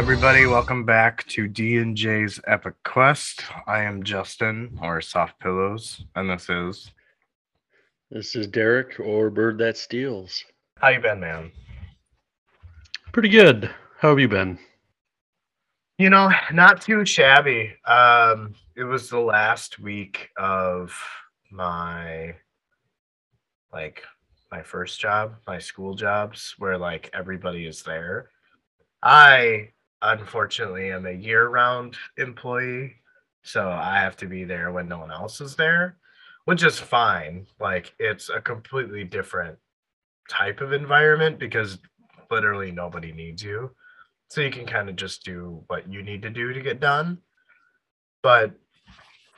everybody, welcome back to D and J's Epic Quest. I am Justin, or Soft Pillows, and this is. This is Derek, or Bird That Steals. How you been, man? Pretty good. How have you been? You know, not too shabby. Um, it was the last week of my like my first job, my school jobs, where like everybody is there. I unfortunately am a year round employee, so I have to be there when no one else is there, which is fine. Like it's a completely different type of environment because literally nobody needs you. So you can kind of just do what you need to do to get done. But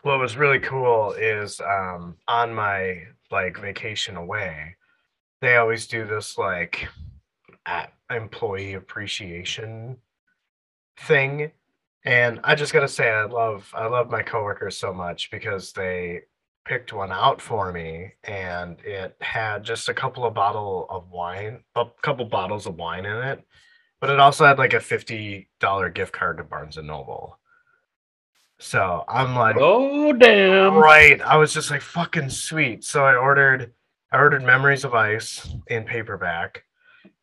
what was really cool is um, on my like vacation away, they always do this like employee appreciation thing. And I just gotta say I love I love my coworkers so much because they picked one out for me and it had just a couple of bottle of wine, a couple bottles of wine in it, but it also had like a $50 gift card to Barnes and Noble. So I'm like, oh damn! Right. I was just like fucking sweet. So I ordered, I ordered Memories of Ice in paperback,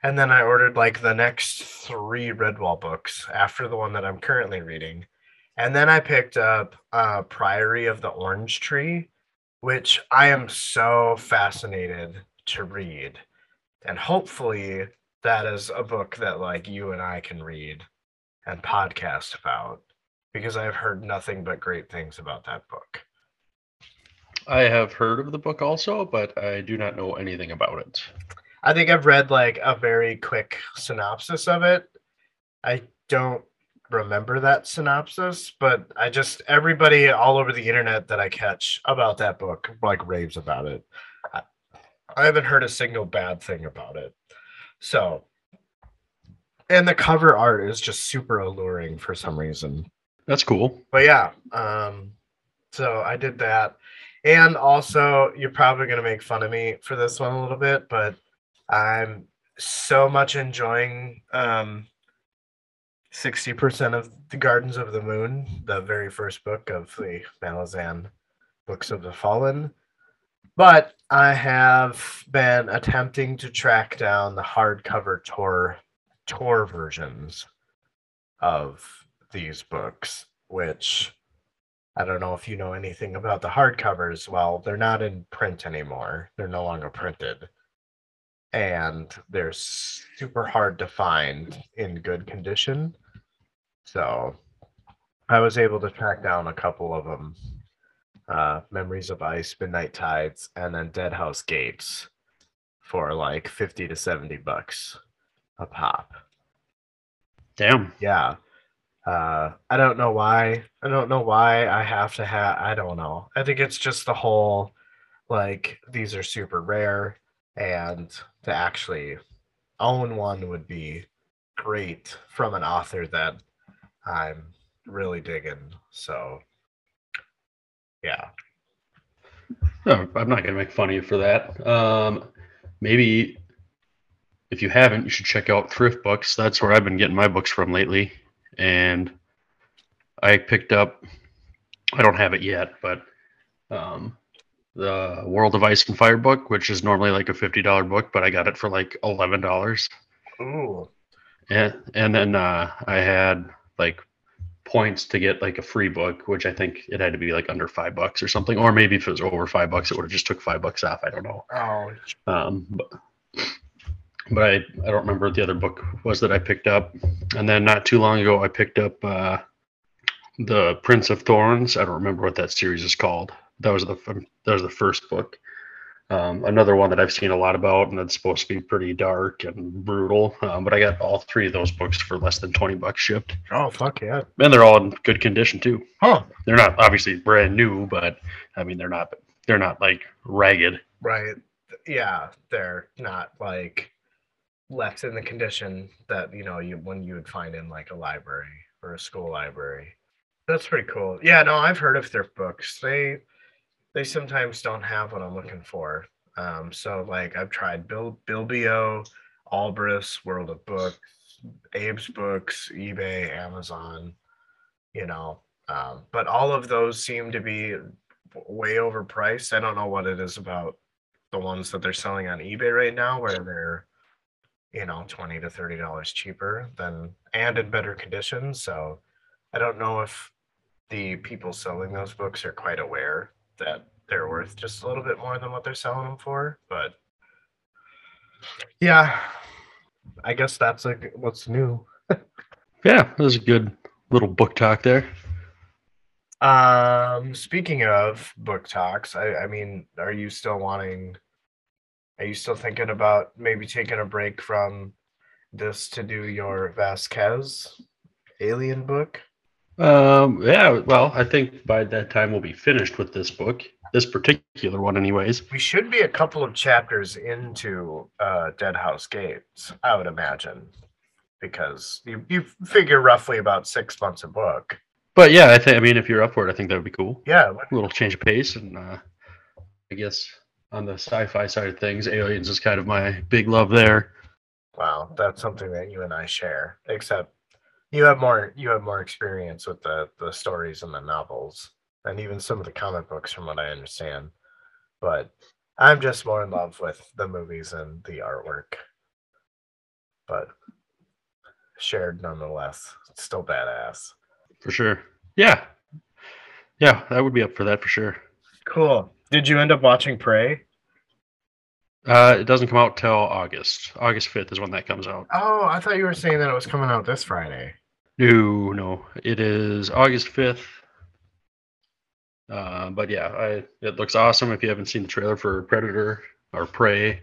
and then I ordered like the next three Redwall books after the one that I'm currently reading, and then I picked up uh, Priory of the Orange Tree, which I am so fascinated to read, and hopefully that is a book that like you and I can read and podcast about because I've heard nothing but great things about that book. I have heard of the book also, but I do not know anything about it. I think I've read like a very quick synopsis of it. I don't remember that synopsis, but I just everybody all over the internet that I catch about that book like raves about it. I, I haven't heard a single bad thing about it. So, and the cover art is just super alluring for some reason. That's cool. But yeah, um, so I did that. And also, you're probably going to make fun of me for this one a little bit, but I'm so much enjoying um, 60% of the Gardens of the Moon, the very first book of the Malazan Books of the Fallen. But I have been attempting to track down the hardcover tour tour versions of these books, which I don't know if you know anything about the hardcovers. Well, they're not in print anymore. They're no longer printed. And they're super hard to find in good condition. So I was able to track down a couple of them uh, Memories of Ice, Midnight Tides, and then Dead House Gates for like 50 to 70 bucks a pop. Damn. Yeah. Uh, I don't know why. I don't know why I have to have. I don't know. I think it's just the whole like these are super rare, and to actually own one would be great from an author that I'm really digging. So, yeah. No, I'm not gonna make fun of you for that. Um, maybe if you haven't, you should check out Thrift Books. That's where I've been getting my books from lately and I picked up. I don't have it yet, but um, the World of Ice and Fire book, which is normally like a fifty dollar book, but I got it for like eleven dollars. Ooh. Yeah, and then uh, I had like points to get like a free book, which I think it had to be like under five bucks or something, or maybe if it was over five bucks, it would have just took five bucks off. I don't know. Oh. Um, but but I, I don't remember what the other book was that I picked up. And then not too long ago, I picked up uh, the Prince of Thorns. I don't remember what that series is called. That was the that was the first book. Um, another one that I've seen a lot about, and that's supposed to be pretty dark and brutal. Um, but I got all three of those books for less than twenty bucks shipped. Oh fuck yeah! And they're all in good condition too. Huh? They're not obviously brand new, but I mean they're not they're not like ragged. Right. Yeah, they're not like left in the condition that you know you when you would find in like a library or a school library. That's pretty cool. Yeah, no, I've heard of thrift books. They they sometimes don't have what I'm looking for. Um, so like I've tried Bill Bilbio, Alibris, World of Books, Abe's books, eBay, Amazon, you know. Um, but all of those seem to be way overpriced. I don't know what it is about the ones that they're selling on eBay right now where they're you know 20 to 30 dollars cheaper than and in better condition so i don't know if the people selling those books are quite aware that they're worth just a little bit more than what they're selling them for but yeah i guess that's like what's new Yeah, that was a good little book talk there. um speaking of book talks i i mean are you still wanting are you still thinking about maybe taking a break from this to do your vasquez alien book Um, yeah, well, I think by that time we'll be finished with this book, this particular one, anyways. We should be a couple of chapters into uh, Dead House Gates, I would imagine, because you, you figure roughly about six months a book. But yeah, I think I mean if you're up for it, I think that would be cool. Yeah, A little change of pace, and uh, I guess on the sci-fi side of things, Aliens is kind of my big love there. wow, that's something that you and I share. Except you have more you have more experience with the the stories and the novels, and even some of the comic books, from what I understand. But I'm just more in love with the movies and the artwork. But shared nonetheless. It's still badass. For sure. Yeah. Yeah, I would be up for that for sure. Cool. Did you end up watching Prey? Uh, it doesn't come out till August. August 5th is when that comes out. Oh, I thought you were saying that it was coming out this Friday. No, no. It is August 5th. Uh, but yeah, I, it looks awesome. If you haven't seen the trailer for Predator or Prey,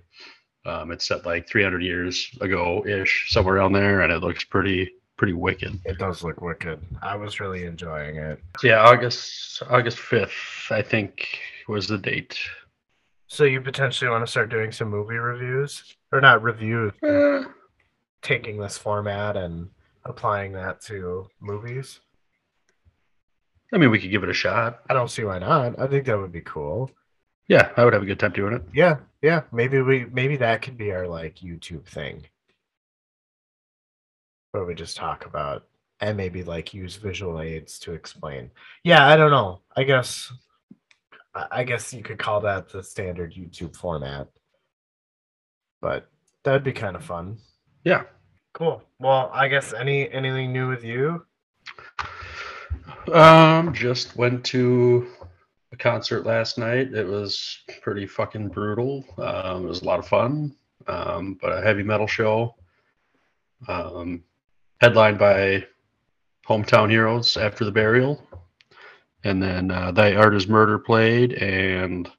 um, it's set like 300 years ago ish, somewhere around there, and it looks pretty pretty wicked. It does look wicked. I was really enjoying it. Yeah, August August 5th, I think was the date. So you potentially want to start doing some movie reviews, or not reviews, Uh, taking this format and applying that to movies. I mean, we could give it a shot. I don't see why not. I think that would be cool. Yeah, I would have a good time doing it. Yeah, yeah. Maybe we maybe that could be our like YouTube thing. Where we just talk about and maybe like use visual aids to explain. Yeah, I don't know. I guess I I guess you could call that the standard YouTube format. But that'd be kind of fun. Yeah. Cool. Well, I guess any anything new with you? Um, just went to a concert last night. It was pretty fucking brutal. Um, it was a lot of fun. Um, but a heavy metal show. Um, headlined by Hometown Heroes after the burial. And then uh, Thy Art is Murder played and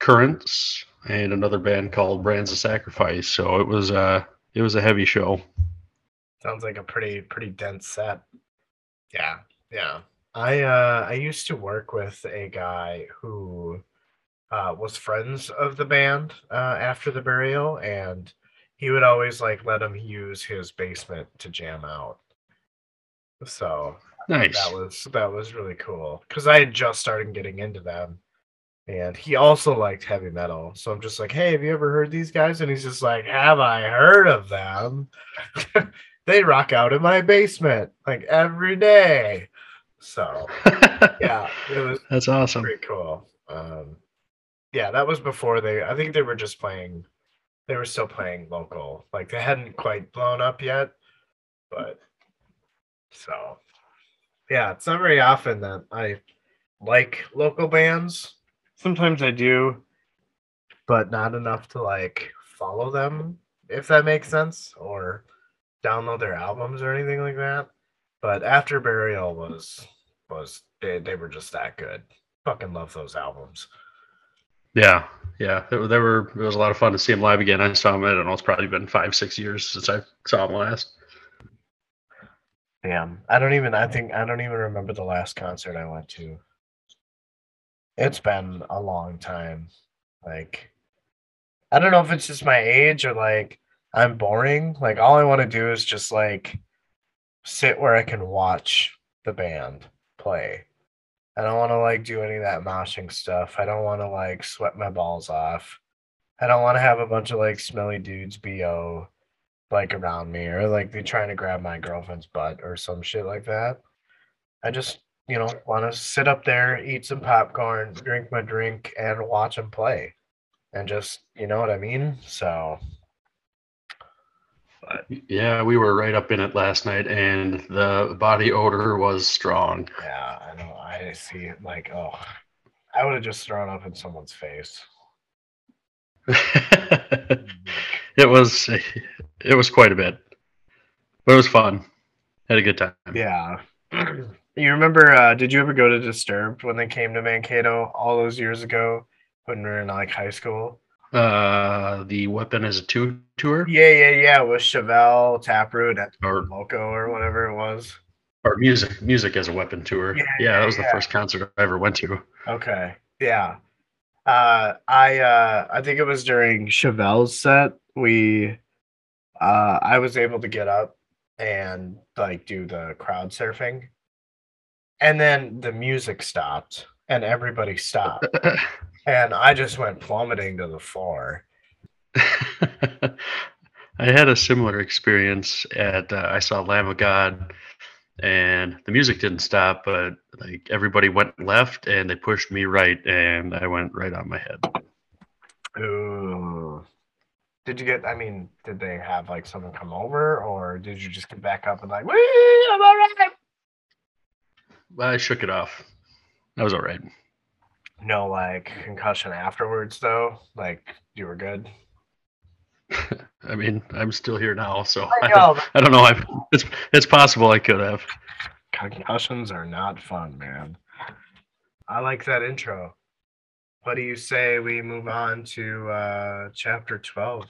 Currents and another band called Brands of Sacrifice. So it was uh it was a heavy show. Sounds like a pretty pretty dense set. Yeah, yeah. I uh I used to work with a guy who uh was friends of the band uh after the burial and he would always like let him use his basement to jam out. So Nice. that was that was really cool because I had just started getting into them, and he also liked heavy metal. So I'm just like, hey, have you ever heard these guys? And he's just like, have I heard of them? they rock out in my basement like every day. So yeah, it was That's awesome. pretty cool. Um, yeah, that was before they. I think they were just playing. They were still playing local. Like they hadn't quite blown up yet, but so yeah, it's not very often that I like local bands. Sometimes I do, but not enough to like follow them, if that makes sense, or download their albums or anything like that. But After Burial was was they, they were just that good. Fucking love those albums. Yeah, yeah. They, were- they were. It was a lot of fun to see him live again. I saw him. I don't know. It's probably been five, six years since I saw him last. Damn. I don't even I think I don't even remember the last concert I went to. It's been a long time. Like I don't know if it's just my age or like I'm boring. Like all I want to do is just like sit where I can watch the band play. I don't want to like do any of that moshing stuff. I don't want to like sweat my balls off. I don't want to have a bunch of like smelly dudes bo. like around me or like they're trying to grab my girlfriend's butt or some shit like that. I just, you know, want to sit up there, eat some popcorn, drink my drink, and watch them play, and just, you know what I mean. So Yeah, we were right up in it last night, and the body odor was strong. yeah, I know. I see it like, oh, I would have just thrown up in someone's face. it was it was quite a bit, but it was fun. Had a good time. Yeah. you remember? Uh, did you ever go to Disturbed when they came to Mankato all those years ago when we were in like high school? Uh, the weapon is a two tour Yeah, yeah, yeah. With Chevelle, Taproot, and or Loco or whatever it was. or music music as a weapon tour. Yeah, Yeah, that was the first concert I ever went to. Okay. Yeah. Uh I uh I think it was during Chevelle's set. We uh I was able to get up and like do the crowd surfing. And then the music stopped and everybody stopped. and I just went plummeting to the floor. I had a similar experience at uh, I saw Lamb of God, and the music didn't stop, but like everybody went left and they pushed me right, and I went right on my head. Ooh. Did you get I mean, did they have like someone come over or did you just get back up and like, Wee, I'm all right? I shook it off. That was all right. No like concussion afterwards though. Like you were good. I mean, I'm still here now, so I I don't, know I don't know. I, it's it's possible I could have. concussions are not fun, man. I like that intro. What do you say we move on to uh chapter 12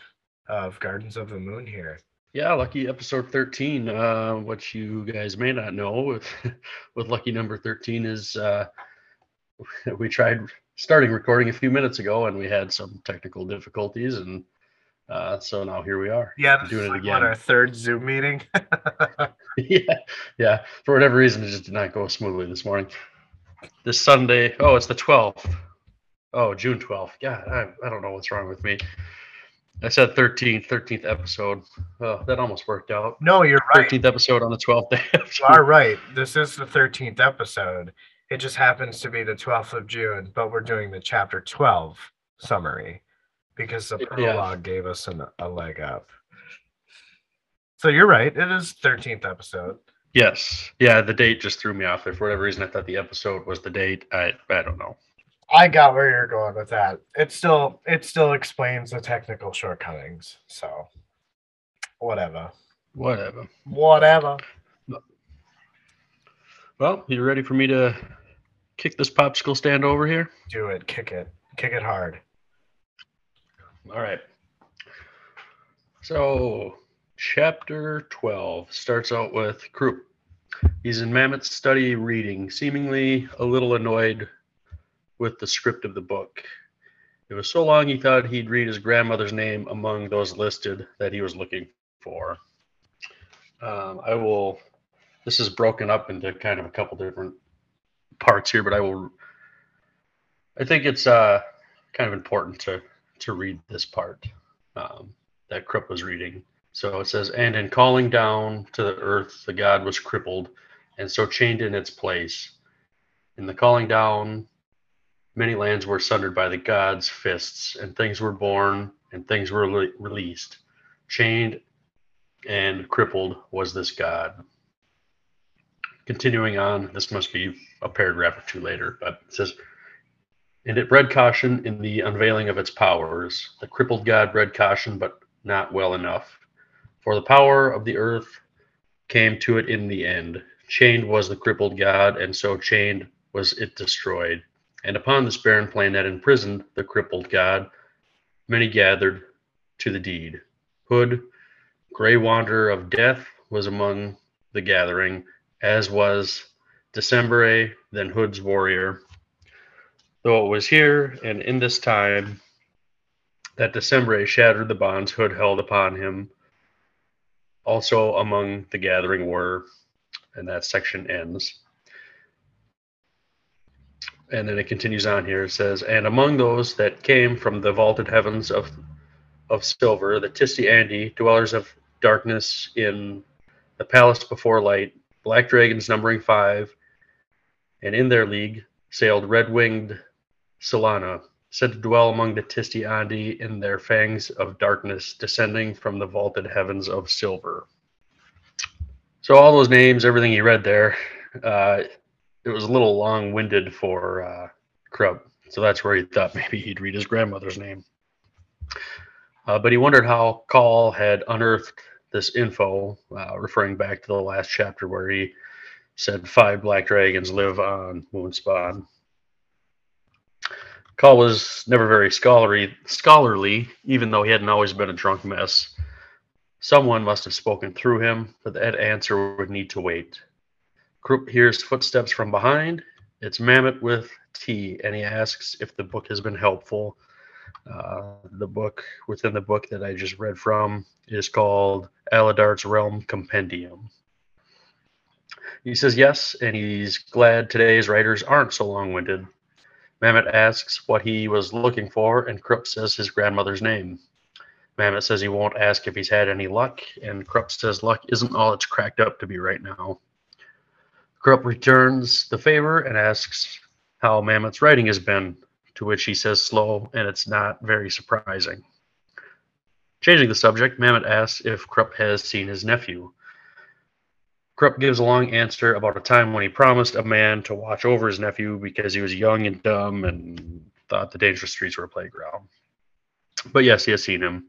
of Gardens of the Moon here? Yeah, lucky episode 13. Uh, what you guys may not know with, with lucky number 13 is uh, we tried starting recording a few minutes ago and we had some technical difficulties. And uh, so now here we are. Yeah, Doing it again. What, our third Zoom meeting? yeah, yeah. For whatever reason, it just did not go smoothly this morning. This Sunday, oh, it's the 12th. Oh, June 12th. God, I, I don't know what's wrong with me. I said 13th, 13th episode. Oh, that almost worked out. no, you're right. 13th episode on the 12th day. You are right. This is the 13th episode. It just happens to be the 12th of June, but we're doing the chapter 12 summary because the Yeah. prologue gave us an, a leg up. So you're right. It is 13th episode. Yes. Yeah, the date just threw me off there. For whatever reason, I thought the episode was the date. I I don't know. I got where you're going with that. It still it still explains the technical shortcomings. So whatever. Whatever. Whatever. Well, you ready for me to kick this popsicle stand over here? Do it. Kick it. Kick it hard. All right. So, chapter 12 starts out with Kruppe. He's in Mammot's study reading, seemingly a little annoyed with the script of the book. It was so long he thought he'd read his grandmother's name among those listed that he was looking for. Um, I will, this is broken up into kind of a couple different parts here, but I will, I think it's uh, kind of important to to read this part um, that Kruppe was reading. So it says, And in calling down to the earth, the god was crippled, and so chained in its place. In the calling down, many lands were sundered by the god's fists, and things were born, and things were rele- released. Chained and crippled was this god. Continuing on, this must be a paragraph or two later, but it says, and it bred caution in the unveiling of its powers. The crippled god bred caution, but not well enough. For the power of the earth came to it in the end. Chained was the crippled god, and so chained was it destroyed. And upon this barren plain that imprisoned the crippled god, many gathered to the deed. Hood, gray wanderer of death, was among the gathering, as was Dessembrae, then Hood's warrior, though it was here and in this time that Dessembrae shattered the bonds Hood held upon him. Also among the gathering were, and that section ends. And then it continues on here. It says, And among those that came from the vaulted heavens of of silver, the Tiste Andii, dwellers of darkness in the palace before light, black dragons numbering five, and in their league sailed red-winged Silanah, said to dwell among the Tiste Andii in their fangs of darkness, descending from the vaulted heavens of silver. So all those names, everything you read there, uh, it was a little long-winded for uh, Kruppe. So that's where he thought maybe he'd read his grandmother's name. Uh, but he wondered how Coll had unearthed this info, uh, referring back to the last chapter where he said five black dragons live on Moonspawn. Coll was never very scholarly, scholarly, even though he hadn't always been a drunk mess. Someone must have spoken through him, but that answer would need to wait. Kruppe hears footsteps from behind. It's Mammot with tea, and he asks if the book has been helpful. Uh, the book within the book that I just read from is called Aladart's Realm Compendium. He says yes, and he's glad today's writers aren't so long winded. Mammot asks what he was looking for, and Kruppe says his grandmother's name. Mammot says he won't ask if he's had any luck, and Kruppe says luck isn't all it's cracked up to be right now. Kruppe returns the favor and asks how Mammot's writing has been, to which he says slow, and it's not very surprising. Changing the subject, Mammot asks if Kruppe has seen his nephew. Kruppe gives a long answer about a time when he promised a man to watch over his nephew because he was young and dumb and thought the dangerous streets were a playground. But yes, he has seen him.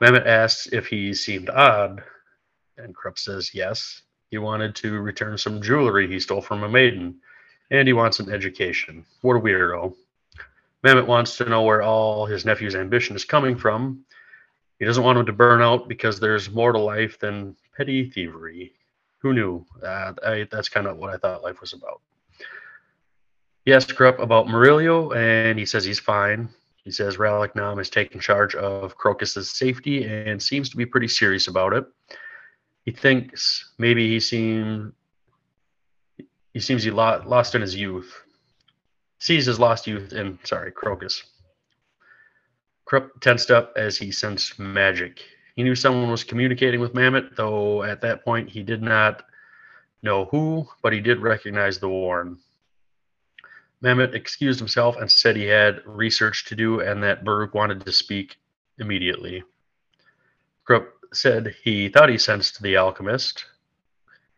Mammot asks if he seemed odd, and Kruppe says yes. He wanted to return some jewelry he stole from a maiden, and he wants an education. What a weirdo. Mammot wants to know where all his nephew's ambition is coming from. He doesn't want him to burn out because there's more to life than petty thievery. Who knew? Uh, I, that's kind of what I thought life was about. He asks Kruppe about Murillio, and he says he's fine. He says Rallick Nom is taking charge of Crokus's safety and seems to be pretty serious about it. He thinks maybe he seemed he seems he lost in his youth. Sees his lost youth in sorry Crokus. Kruppe tensed up as he sensed magic. He knew someone was communicating with Mammot, though at that point he did not know who, but he did recognize the Warren. Mammot excused himself and said he had research to do and that Baruk wanted to speak immediately. Kruppe said he thought he sensed the alchemist.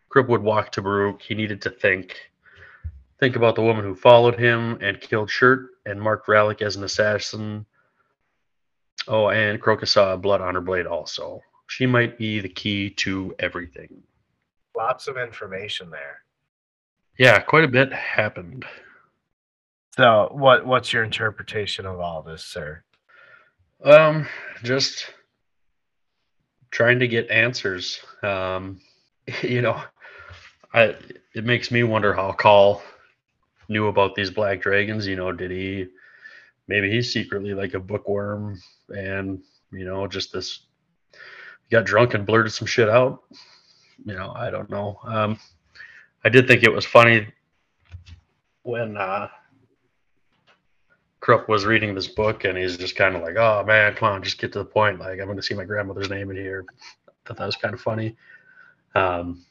Kruppe would walk to Baruk. He needed to think. Think about the woman who followed him and killed Shirt and marked Rallick as an assassin Oh, and Crokus saw blood on her blade also. She might be the key to everything. Lots of information there. Yeah, quite a bit happened. So, what what's your interpretation of all this, sir? Um, just trying to get answers. Um, you know, I it makes me wonder how Coll knew about these black dragons. You know, did he maybe he's secretly like a bookworm and you know just this got drunk and blurted some shit out you know i don't know um i did think it was funny when uh Kruppe was reading this book and he's just kind of like, oh man, come on, just get to the point. Like, I'm going to see my grandmother's name in here. I thought that was kind of funny. Um,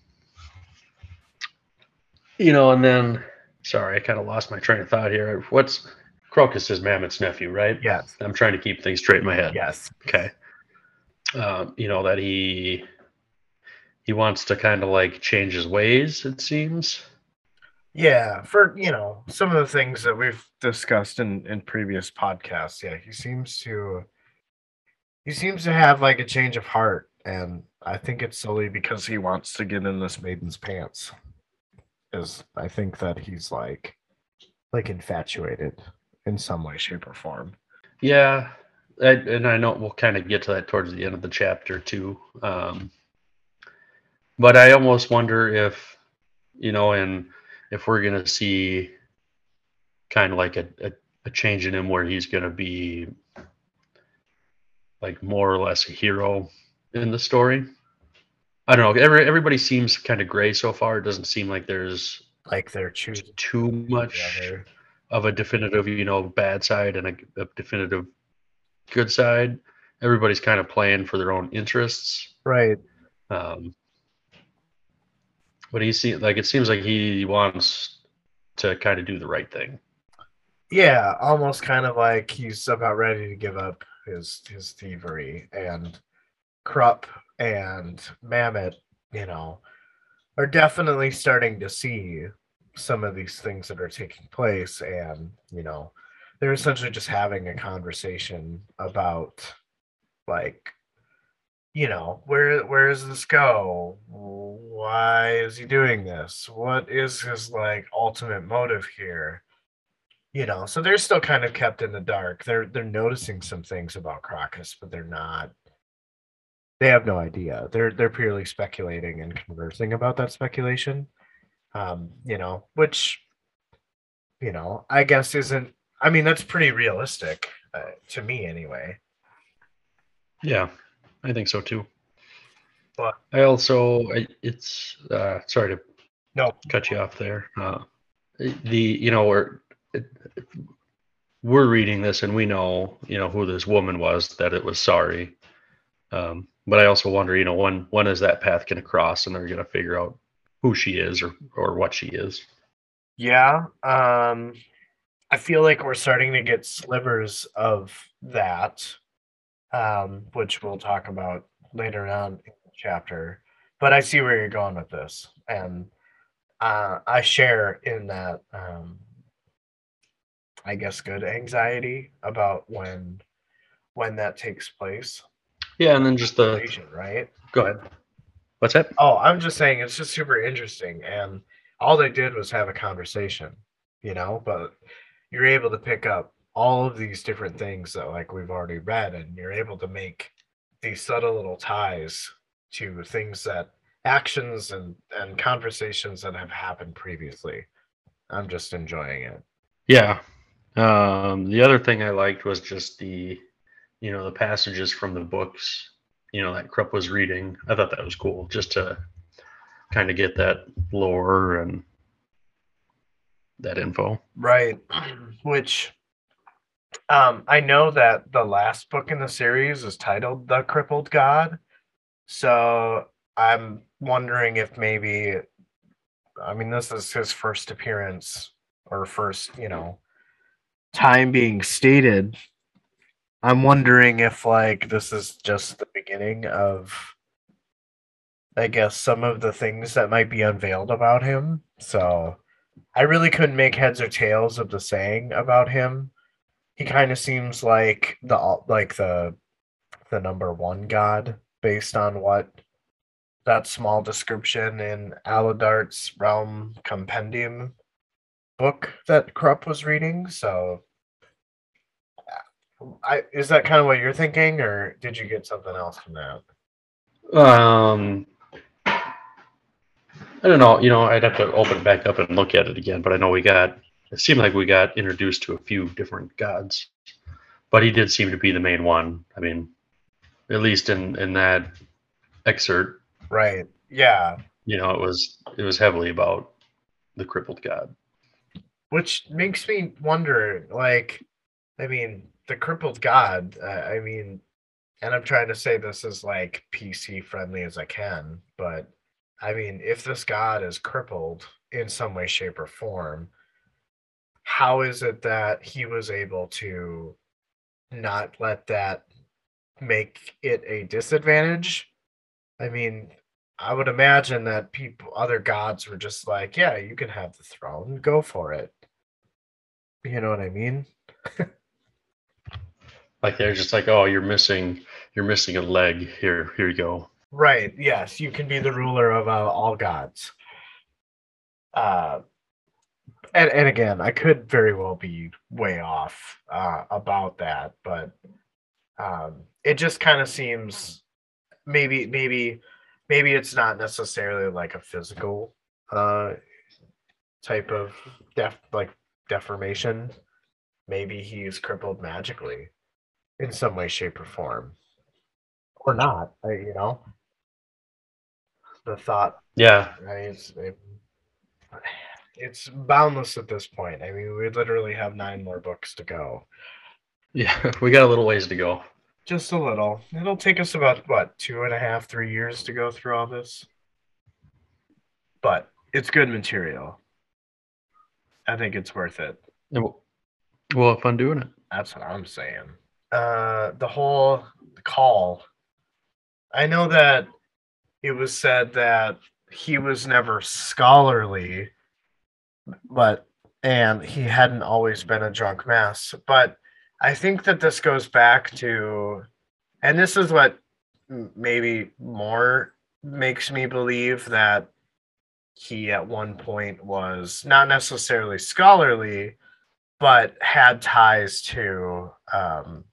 you know, and then, sorry, I kind of lost my train of thought here. What's Crokus is Mammot's nephew, right? Yes. I'm trying to keep things straight in my head. Yes. Okay. Um, you know that he he wants to kind of like change his ways. It seems. Yeah, for you know some of the things that we've discussed in in previous podcasts. Yeah, he seems to he seems to have like a change of heart, and I think it's solely because he wants to get in this maiden's pants. Is I think that he's like like infatuated in some way, shape, or form. Yeah, I, and I know we'll kind of get to that towards the end of the chapter too. Um, but I almost wonder if, you know, and if we're gonna see kind of like a, a, a change in him where he's gonna be like more or less a hero in the story. I don't know. Every everybody seems kind of gray so far. It doesn't seem like there's like they're choosing too much together of a definitive, you know, bad side and a, a definitive good side. everybody's kind of playing for their own interests. Right. Um, but he see like it seems like he wants to kind of do the right thing. Yeah, almost kind of like he's about ready to give up his his thievery and Kruppe and Mammot, you know, are definitely starting to see some of these things that are taking place and, you know, they're essentially just having a conversation about like you know where where does this go? Why is he doing this? What is his like ultimate motive here? You know so they're still kind of kept in the dark. They're they're noticing some things about Crokus but they're not they have no idea. They're they're purely speculating and conversing about that speculation um you know which you know i guess isn't i mean that's pretty realistic uh, to me anyway. Yeah, I think so too. But- I also I, it's uh, sorry to no cut you off there. Uh, the you know we're we're reading this and we know you know who this woman was that it was sorry. Um, but I also wonder you know when when is that path going to cross and they're going to figure out who she is or or what she is. Yeah. Um I feel like we're starting to get slivers of that. Um, which we'll talk about later on in the chapter. But I see where you're going with this. And uh I share in that um I guess good anxiety about when when that takes place. Yeah, and then just the right? go ahead. What's that? Oh, I'm just saying it's just super interesting. And all they did was have a conversation, you know, but you're able to pick up all of these different things that like we've already read, and you're able to make these subtle little ties to things that actions and, and conversations that have happened previously. I'm just enjoying it. Yeah. Um, the other thing I liked was just the, you know, the passages from the books, you know, that Kruppe was reading. I thought that was cool just to kind of get that lore and that info. Right. Which um I know that the last book in the series is titled The Crippled God. So I'm wondering if maybe I mean this is his first appearance or first, you know, time being stated. I'm wondering if like this is just the beginning of I guess some of the things that might be unveiled about him. So I really couldn't make heads or tails of the saying about him. He kind of seems like the like the the number one god based on what that small description in Aladart's Realm Compendium book that Kruppe was reading. So, I is that kind of what you're thinking, or did you get something else from that? Um, I don't know. You know, I'd have to open it back up and look at it again. But I know we got. It seemed like we got introduced to a few different gods, but he did seem to be the main one. I mean, at least in in that excerpt, Right. Yeah. you know, it was it was heavily about the crippled god. which makes me wonder like i mean the crippled god uh, i mean and i'm trying to say this as like pc friendly as i can but i mean if this god is crippled in some way shape or form how is it that he was able to not let that make it a disadvantage i mean i would imagine that people other gods were just like yeah you can have the throne go for it you know what I mean? Like they're just like, oh, you're missing you're missing a leg. Here, here you go. Right. Yes, you can be the ruler of uh, all gods. Uh, and and again, I could very well be way off uh, about that, but um, it just kind of seems maybe maybe maybe it's not necessarily like a physical uh, type of def like deformation. Maybe he's crippled magically in some way, shape, or form, or not. I, you know, the thought Yeah, right? It's, it, it's boundless at this point. I mean, we literally have nine more books to go. yeah. We got a little ways to go. Just a little. It'll take us about what two and a half, three years to go through all this. But it's good material. I think it's worth it. We'll, we'll have fun doing it. That's what I'm saying. Uh, the whole call. I know that it was said that he was never scholarly, but and he hadn't always been a drunk mess. But I think that this goes back to, and this is what maybe more makes me believe that he at one point was not necessarily scholarly, but had ties to um,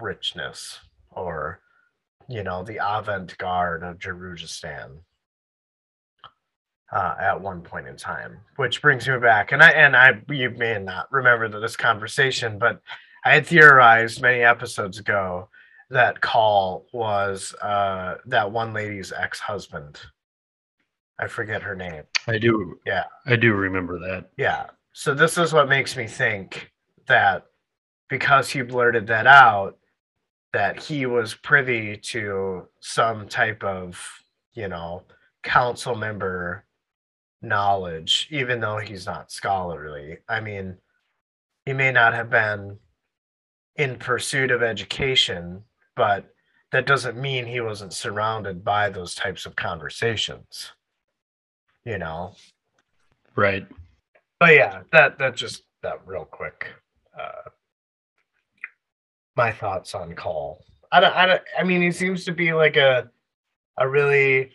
richness or, you know, the avant garde of Darujhistan uh, at one point in time, which brings me back. And I and I you may not remember this conversation, but I had theorized many episodes ago that Coll was uh, that one lady's ex-husband. I forget her name. I do. Yeah. I do remember that. Yeah. So this is what makes me think that because he blurted that out, that he was privy to some type of, you know, council member knowledge, even though he's not scholarly. I mean, he may not have been in pursuit of education, but that doesn't mean he wasn't surrounded by those types of conversations. You know, Right. but yeah, that that just that real quick. Uh, my thoughts on Coll. I don't, I don't. I mean, he seems to be like a a really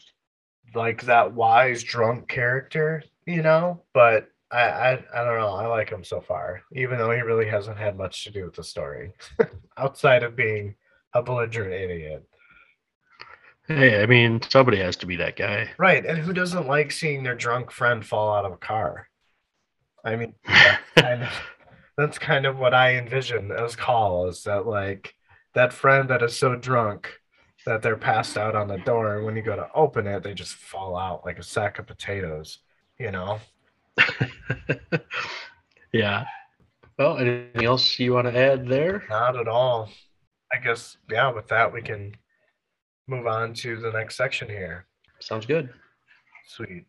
like that wise drunk character, you know. But I, I I don't know. I like him so far, even though he really hasn't had much to do with the story, outside of being a belligerent idiot. Hey, I mean, somebody has to be that guy. Right, and who doesn't like seeing their drunk friend fall out of a car? I mean, that's kind of, that's kind of what I envision as call is that like that friend that is so drunk that they're passed out on the door, and when you go to open it, they just fall out like a sack of potatoes. You know? yeah. Well, anything else you want to add there? Not at all. I guess yeah. With that, we can move on to the next section here. Sounds good. Sweet.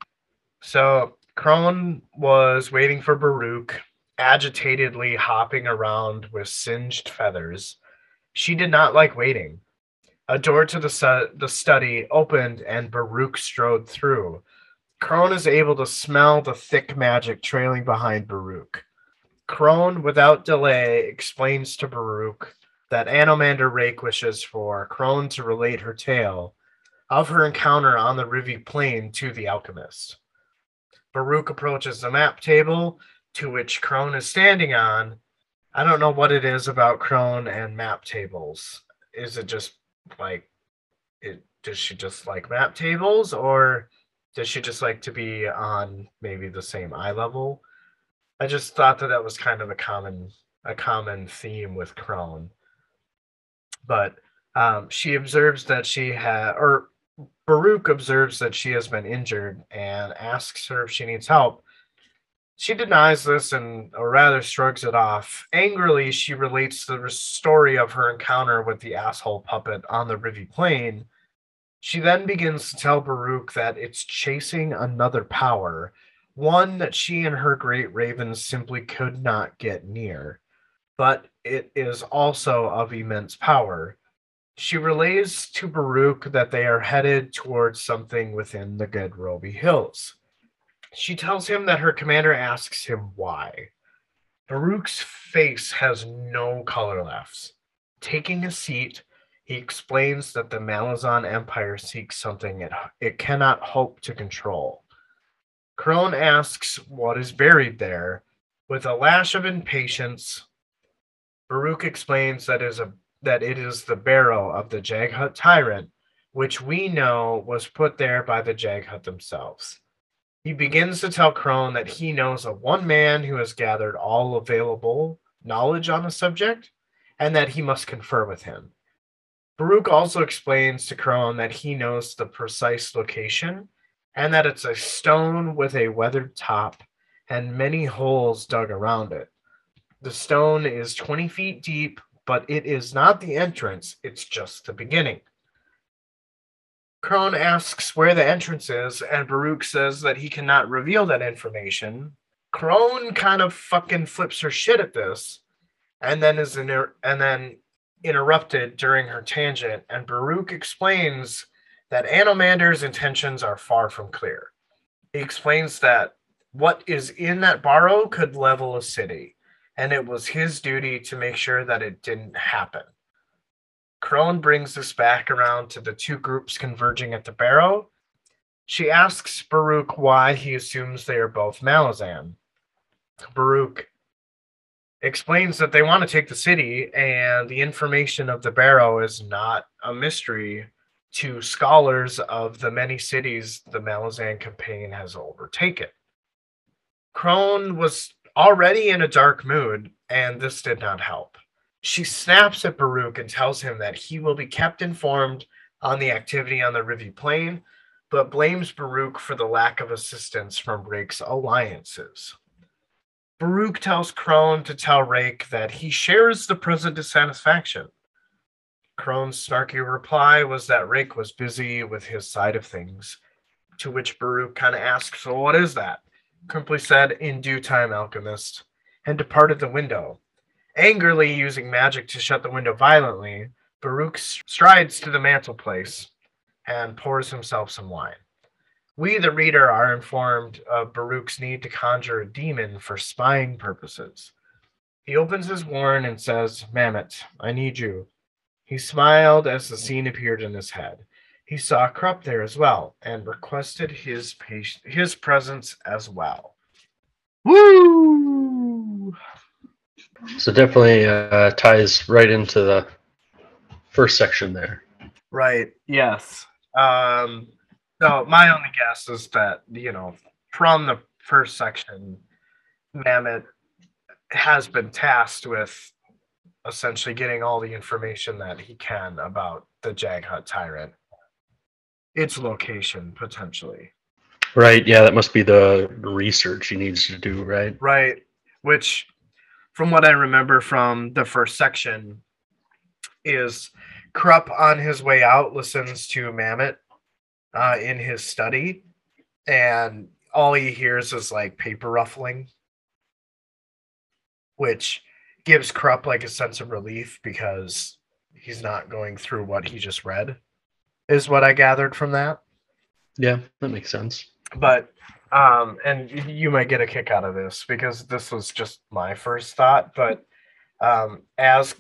So Crone was waiting for Baruk, agitatedly hopping around with singed feathers. She did not like waiting. A door to the, su- the study opened and Baruk strode through. Crone is able to smell the thick magic trailing behind Baruk. Crone, without delay, explains to Baruk that Anomander Rake wishes for Crone to relate her tale of her encounter on the Rhivi Plain to the alchemist. Baruk approaches the map table to which Crone is standing on. I don't know what it is about Crone and map tables. Is it just like it does she just like map tables or does she just like to be on maybe the same eye level? I just thought that that was kind of a common a common theme with Crone. But um, she observes that she had, or Baruk observes that she has been injured and asks her if she needs help. She denies this and, or rather, shrugs it off. Angrily, she relates the story of her encounter with the asshole puppet on the Rhivi Plain. She then begins to tell Baruk that it's chasing another power, one that she and her great ravens simply could not get near, but it is also of immense power. She relays to Baruk that they are headed towards something within the Gadrobi Hills. She tells him that her commander asks him why. Baruk's face has no color left. Taking a seat, he explains that the Malazan Empire seeks something it, it cannot hope to control. Crone asks what is buried there. With a lash of impatience, Baruk explains that is a that it is the barrel of the Jaghut tyrant, which we know was put there by the Jaghut themselves. He begins to tell Crone that he knows of one man who has gathered all available knowledge on the subject, and that he must confer with him. Baruk also explains to Crone that he knows the precise location and that it's a stone with a weathered top and many holes dug around it. The stone is 20 feet deep but it is not the entrance, it's just the beginning. Crone asks where the entrance is, and Baruk says that he cannot reveal that information. Crone kind of fucking flips her shit at this, and then is inter- and then interrupted during her tangent, and Baruk explains that Anomander's intentions are far from clear. He explains that what is in that barrow could level a city, and it was his duty to make sure that it didn't happen. Crone brings us back around to the two groups converging at the barrow. She asks Baruk why he assumes they are both Malazan. Baruk explains that they want to take the city, and the information of the barrow is not a mystery to scholars of the many cities the Malazan campaign has overtaken. Crone was already in a dark mood, and this did not help. She snaps at Baruk and tells him that he will be kept informed on the activity on the Rhivi Plain, but blames Baruk for the lack of assistance from Rake's alliances. Baruk tells Crone to tell Rake that he shares the present dissatisfaction. Crone's snarky reply was that Rake was busy with his side of things, to which Baruk kind of asked, So what is that? Crimply said, In due time, alchemist, and departed the window. Angrily using magic to shut the window violently, Baruk strides to the mantelpiece and pours himself some wine. We, the reader, are informed of Baruk's need to conjure a demon for spying purposes. He opens his warren and says, Mammot, I need you. He smiled as the scene appeared in his head. He saw Kruppe there as well and requested his his presence as well. Woo! So definitely uh, ties right into the first section there. Right. Yes. Um, so my only guess is that you know from the first section, Mammot has been tasked with essentially getting all the information that he can about the Jaghut tyrant, its location potentially. Right. Yeah, that must be the research he needs to do. Right. Right. Which from what I remember from the first section, is Kruppe on his way out listens to Mammot uh, in his study, and all he hears is like paper ruffling, which gives Kruppe like a sense of relief because he's not going through what he just read, is what I gathered from that. Yeah, that makes sense. But um, and you might get a kick out of this because this was just my first thought. But um, as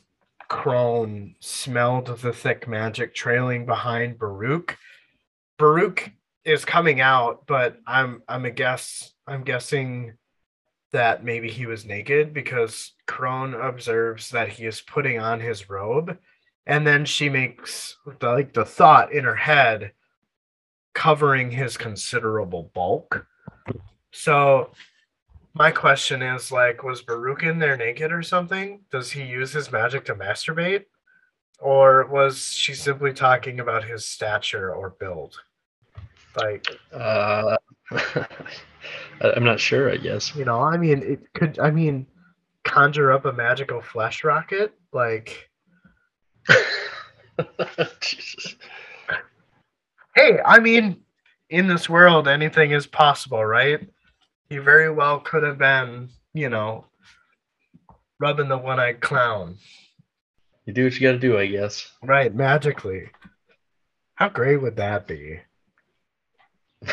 Crone smelled the thick magic trailing behind Baruk, Baruk is coming out, but I'm I'm a guess I'm guessing that maybe he was naked because Crone observes that he is putting on his robe, and then she makes the, like the thought in her head covering his considerable bulk so my question is like, was Baruk in there naked or something? Does he use his magic to masturbate? Or was she simply talking about his stature or build? Like uh I'm not sure, I guess. You know, I mean it could I mean conjure up a magical flesh rocket? Like Jesus. Hey, I mean, in this world anything is possible, right? he very well could have been, you know, rubbing the one eyed clown. You do what you got to do, I guess. Right, magically. How great would that be?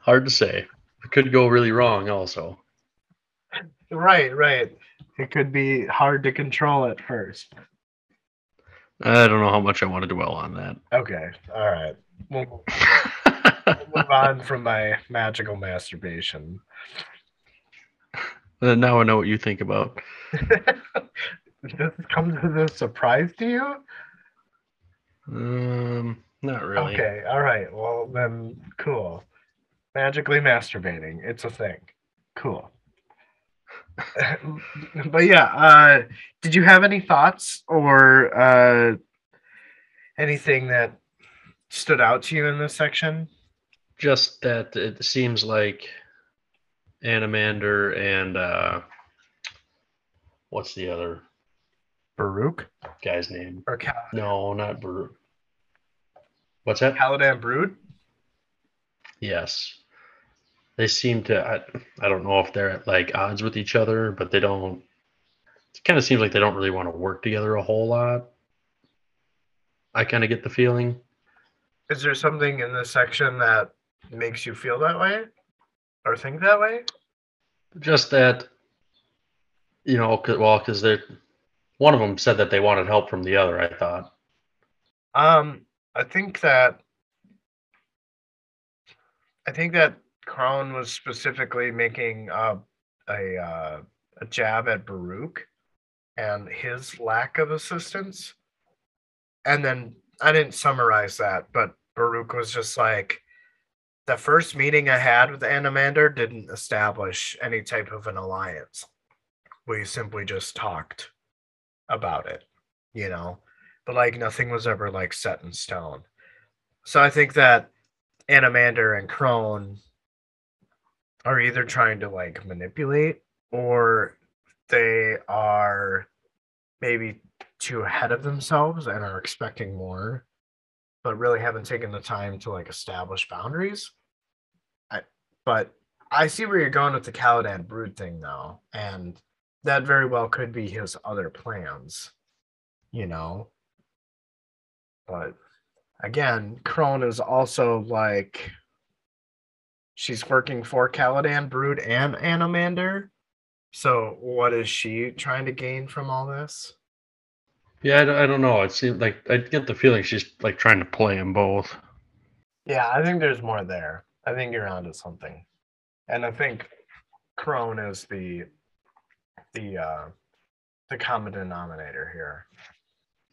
Hard to say. It could go really wrong, also. Right, right. It could be hard to control at first. I don't know how much I want to dwell on that. Okay, all right. We'll move on from my magical masturbation. And now I know what you think about. Does this come as a surprise to you? Um, not really. Okay, all right. Well, then, cool. Magically masturbating. It's a thing. Cool. but yeah, uh, did you have any thoughts or uh, anything that stood out to you in this section? Just that it seems like Anomander and uh, what's the other Baruk guy's name? or Cal- No, not Baruk. What's that? Caladan Brood? Yes. They seem to I, I don't know if they're at like odds with each other, but they don't it kind of seems like they don't really want to work together a whole lot. I kind of get the feeling. Is there something in this section that makes you feel that way or think that way? Just that you know, 'cause- well, cuz they're one of them said that they wanted help from the other, I thought. Um, I think that I think that Crone was specifically making a uh, a jab at Baruk and his lack of assistance, and then I didn't summarize that, but Baruk was just like the first meeting I had with Anomander didn't establish any type of an alliance. We simply just talked about it, you know but like nothing was ever like set in stone. So I think that Anomander and Crone are either trying to like manipulate or they are maybe too ahead of themselves and are expecting more, but really haven't taken the time to like establish boundaries. I, but I see where you're going with the Caladan brood thing though, and that very well could be his other plans, you know but again, Crone is also like she's working for Caladan Brood and Anomander. So what is she trying to gain from all this? Yeah, I, don't- I don't know. It seemed like I get the feeling she's like trying to play them both. Yeah, I think there's more there. I think you're onto something. And I think Crone is the the uh the common denominator here.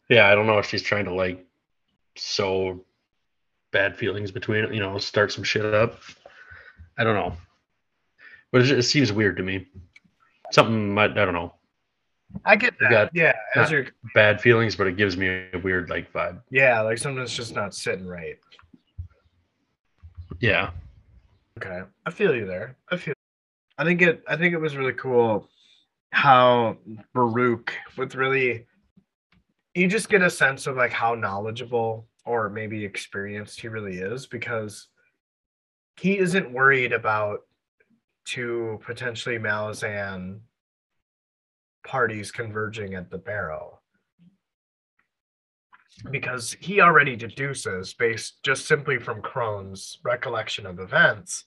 Yeah, I don't know if she's trying to like sow bad feelings between you know start some shit up. I don't know, but it, just, it seems weird to me. Something might I don't know I get that. got- yeah, as you're bad feelings, but it gives me a weird like vibe. yeah, like something's just not sitting right. Yeah, Okay, I feel you there. I feel. I think it. I think it was really cool how Baruk with really. You just get a sense of like how knowledgeable or maybe experienced he really is because he isn't worried about two potentially Malazan parties converging at the barrow because he already deduces based just simply from Crone's recollection of events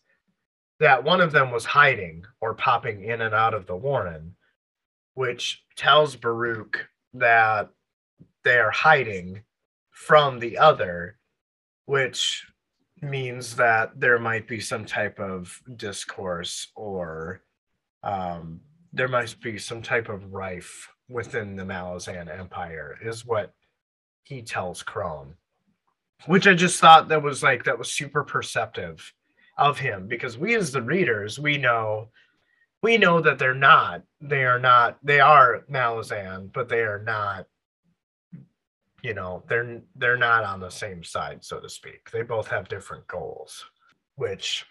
that one of them was hiding or popping in and out of the Warren, which tells Baruk that they are hiding from the other, which means that there might be some type of discourse or um, there must be some type of rife within the Malazan Empire, is what he tells Crone. Which I just thought that was like that was super perceptive of him because we as the readers we know we know that they're not they are not they are Malazan but they are not you know they're they're not on the same side so to speak. They both have different goals which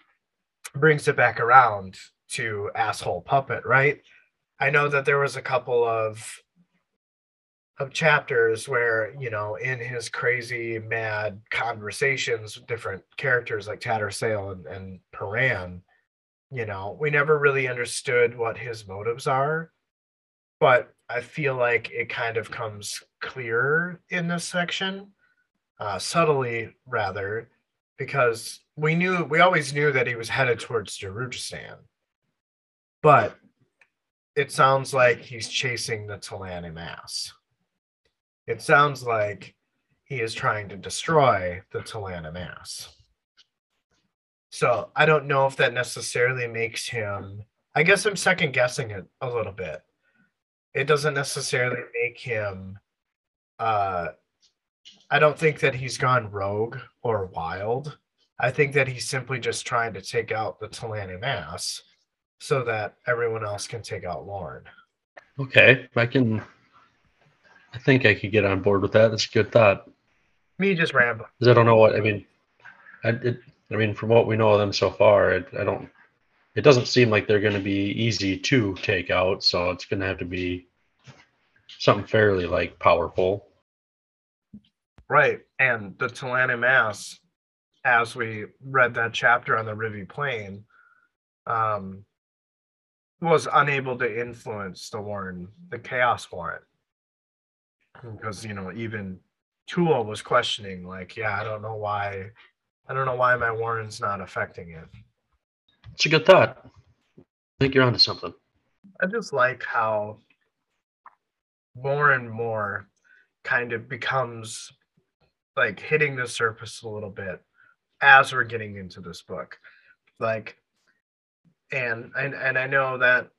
brings it back around to asshole puppet right? I know that there was a couple of of chapters where you know in his crazy mad conversations with different characters like Tattersail and, and Paran, you know we never really understood what his motives are. But i feel like it kind of comes clearer in this section uh, subtly rather because we knew we always knew that he was headed towards Darujhistan but it sounds like he's chasing the T'lan Imass it sounds like he is trying to destroy the T'lan Imass. So I don't know if that necessarily makes him. I guess I'm second guessing it a little bit. It doesn't necessarily make him. Uh, I don't think that he's gone rogue or wild. I think that he's simply just trying to take out the T'lan Imass so that everyone else can take out Lorn. okay, I can. I think I could get on board with that. That's a good thought. Me just rambling. 'Cause I don't know what I mean. I it, I mean, from what we know of them so far, it, I don't. It doesn't seem like they're going to be easy to take out. So it's going to have to be something fairly like powerful. Right. And the T'lan Imass, as we read that chapter on the Rhivi Plain, um, was unable to influence the Warren, the Chaos Warren. Because, you know, even Tool was questioning, like, yeah, I don't know why, I don't know why my Warren's not affecting it. It's a good thought. I think you're onto something. I just like how more and more kind of becomes like hitting the surface a little bit as we're getting into this book. Like, and and and I know that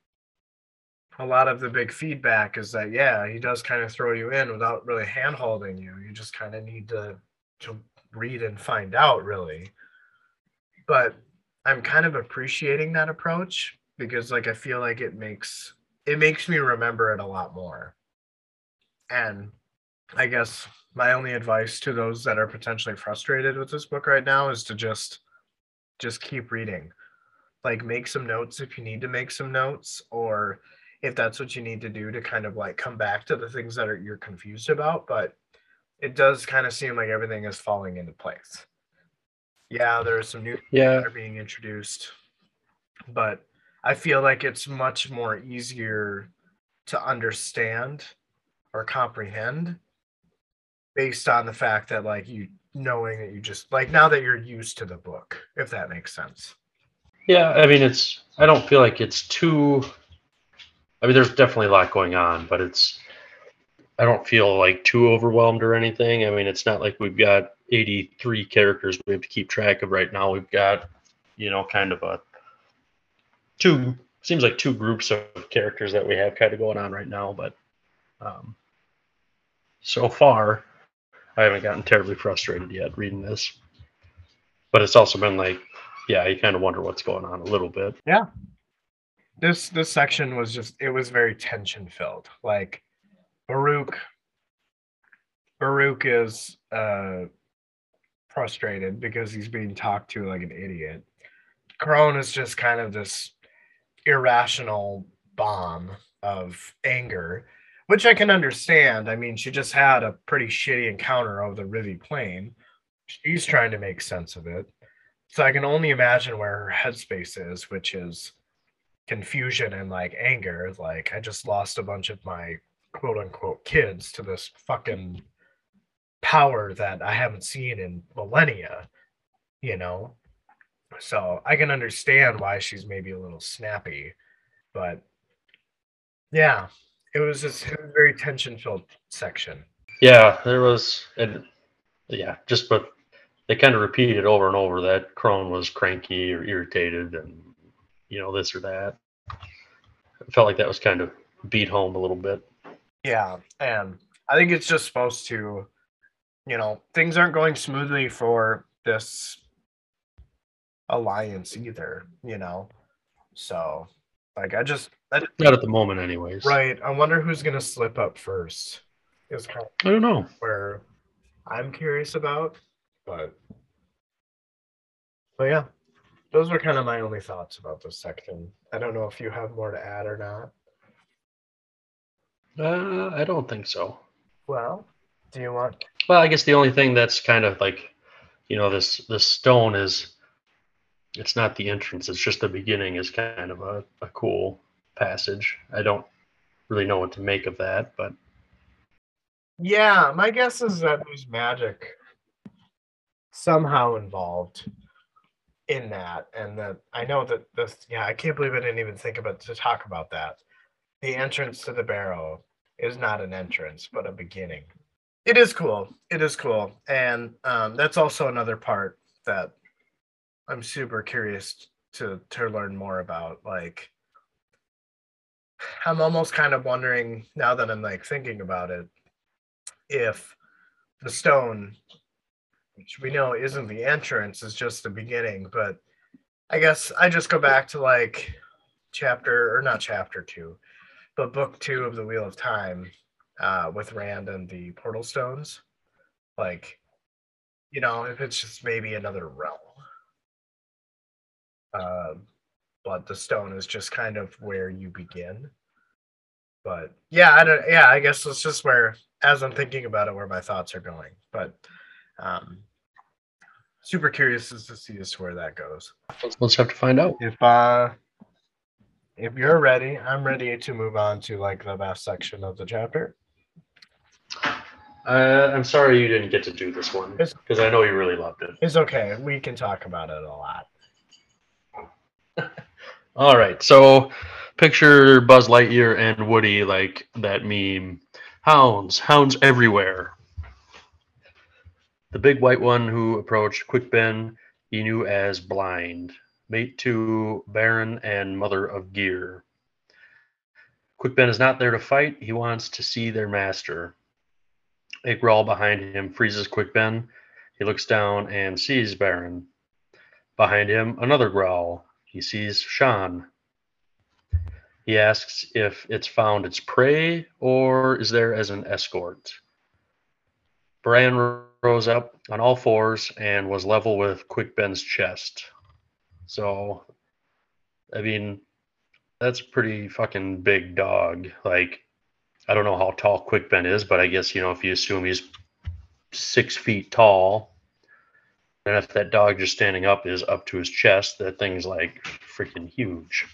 a lot of the big feedback is that yeah, he does kind of throw you in without really hand holding you. You just kind of need to to read and find out really. But I'm kind of appreciating that approach because like I feel like it makes it makes me remember it a lot more. And I guess my only advice to those that are potentially frustrated with this book right now is to just just keep reading like make some notes if you need to make some notes or if that's what you need to do to kind of like come back to the things that are you're confused about but it does kind of seem like everything is falling into place yeah there are some new Yeah. that are being introduced but i feel like it's much more easier to understand or comprehend based on the fact that like you knowing that you just like now that you're used to the book if that makes sense Yeah, I mean, it's. I don't feel like it's too. I mean, there's definitely a lot going on, but it's. I don't feel like too overwhelmed or anything. I mean, it's not like we've got 83 characters we have to keep track of right now. We've got, you know, kind of a two. Seems like two groups of characters that we have kind of going on right now, but um, so far, I haven't gotten terribly frustrated yet reading this. But it's also been like yeah, you kind of wonder what's going on a little bit. Yeah. This this section was just it was very tension filled like Baruk Baruk is uh frustrated because he's being talked to like an idiot. Crone is just kind of this irrational bomb of anger which i can understand. I mean she just had a pretty shitty encounter over the Rhivi Plain. She's trying to make sense of it. So i can only imagine where her headspace is which is confusion and like anger. Like i just lost a bunch of my quote unquote kids to this fucking power that i haven't seen in millennia you know so i can understand why she's maybe a little snappy but yeah it was just it was a very tension filled section Yeah, there was, and yeah, just but they kind of repeated over and over that Crone was cranky or irritated, and you know this or that. I felt like that was kind of beat home a little bit. Yeah, and I think it's just supposed to, you know, things aren't going smoothly for this alliance either, you know. So, like, I just, I, Not at the moment, anyways. right. I wonder who's gonna slip up first. Is kind of I don't know. where I'm curious about, but, but yeah, those were kind of my only thoughts about this section. I don't know if you have more to add or not. Uh, I don't think so. Well, do you want? Well, I guess the only thing that's kind of like, you know, this this stone is, it's not the entrance. It's just the beginning. Is kind of a, a cool passage. I don't really know what to make of that, but Yeah, my guess is that there's magic somehow involved in that, and that I know that this. Yeah, I can't believe I didn't even think about to talk about that. The entrance to the barrow is not an entrance, but a beginning. It is cool. It is cool, and um, that's also another part that I'm super curious to to learn more about. Like, I'm almost kind of wondering now that I'm like thinking about it if the stone, which we know isn't the entrance, is just the beginning. But I guess I just go back to like chapter or not chapter two, but book two of the Wheel of Time uh, with Rand and the portal stones. Like, you know, if it's just maybe another realm. Uh, but the stone is just kind of where you begin. but yeah, I don't. Yeah, I guess it's just where, as I'm thinking about it, where my thoughts are going. But um, super curious as to see as to where that goes. Let's have to find out. If uh, if you're ready, I'm ready to move on to like the last section of the chapter. Uh, I'm sorry you didn't get to do this one because I know you really loved it. It's okay. We can talk about it a lot. All right, so picture Buzz Lightyear and Woody like that meme. Hounds, hounds everywhere. The big white one who approached Quick Ben, he knew as Blind, mate to Baran and mother of Gear. Quick Ben is not there to fight, he wants to see their master. A growl behind him freezes Quick Ben. He looks down and sees Baran. Behind him, another growl. He sees Shan. He asks if it's found its prey or is there as an escort. Baran rose up on all fours and was level with Quick Ben's chest. So, I mean, that's pretty fucking big dog. Like, I don't know how tall Quick Ben is, but I guess, you know, if you assume he's six feet tall, and if that dog just standing up is up to his chest, that thing's like freaking huge.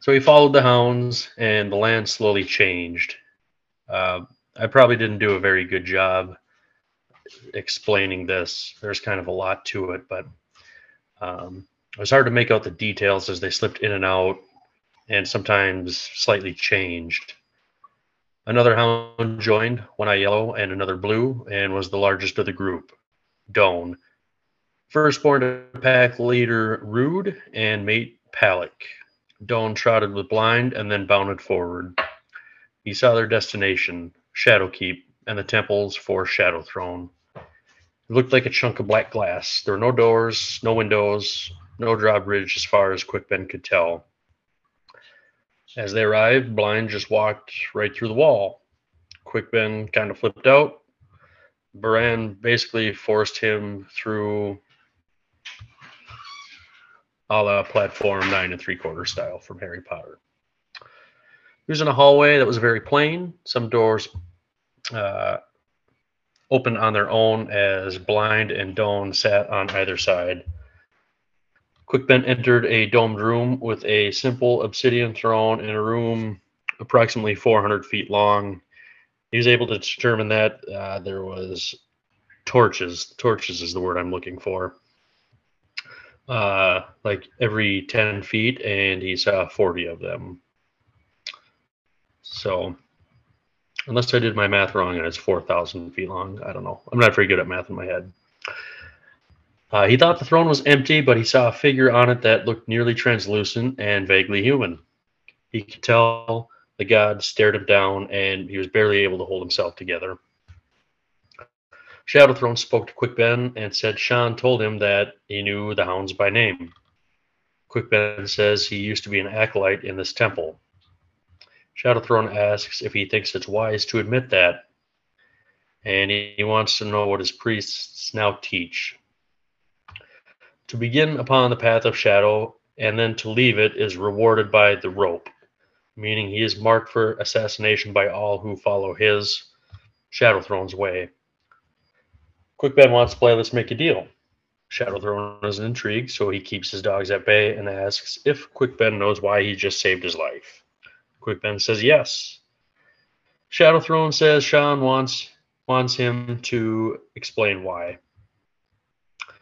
So he followed the hounds, and the land slowly changed. Uh, I probably didn't do a very good job explaining this. There's kind of a lot to it, but um, it was hard to make out the details as they slipped in and out, and sometimes slightly changed. Another hound joined, one eye yellow and another blue, and was the largest of the group. Doan. Firstborn to pack leader Rood and mate Palik. Doan trotted with blind and then bounded forward. He saw their destination, Shadowkeep, and the temples for Shadow Throne. It looked like a chunk of black glass. There were no doors, no windows, no drawbridge as far as Quick Ben could tell. As they arrived, Blind just walked right through the wall. Quick Ben kind of flipped out. Baran basically forced him through a la platform nine and three quarter style from Harry Potter. He was in a hallway that was very plain. Some doors uh, opened on their own as Blind and Doan sat on either side. Quick Ben entered a domed room with a simple obsidian throne in a room approximately 400 feet long. He was able to determine that uh, there was torches. Torches is the word I'm looking for. Uh, like every 10 feet, and he saw 40 of them. So, unless I did my math wrong and it's 4,000 feet long, I don't know. I'm not very good at math in my head. Uh, he thought the throne was empty, but he saw a figure on it that looked nearly translucent and vaguely human. He could tell the god stared him down, and he was barely able to hold himself together. Shadow Throne spoke to Quick Ben and said Shan told him that he knew the hounds by name. Quick Ben says he used to be an acolyte in this temple. Shadow Throne asks if he thinks it's wise to admit that, and he wants to know what his priests now teach. To begin upon the path of shadow and then to leave it is rewarded by the rope, meaning he is marked for assassination by all who follow his Shadow Throne's way. Ben wants to play Let's Make a Deal. Shadow Throne is intrigued, so he keeps his dogs at bay and asks if Quick Ben knows why he just saved his life. Quick Ben says yes. Shadow Throne says Shan wants wants him to explain why.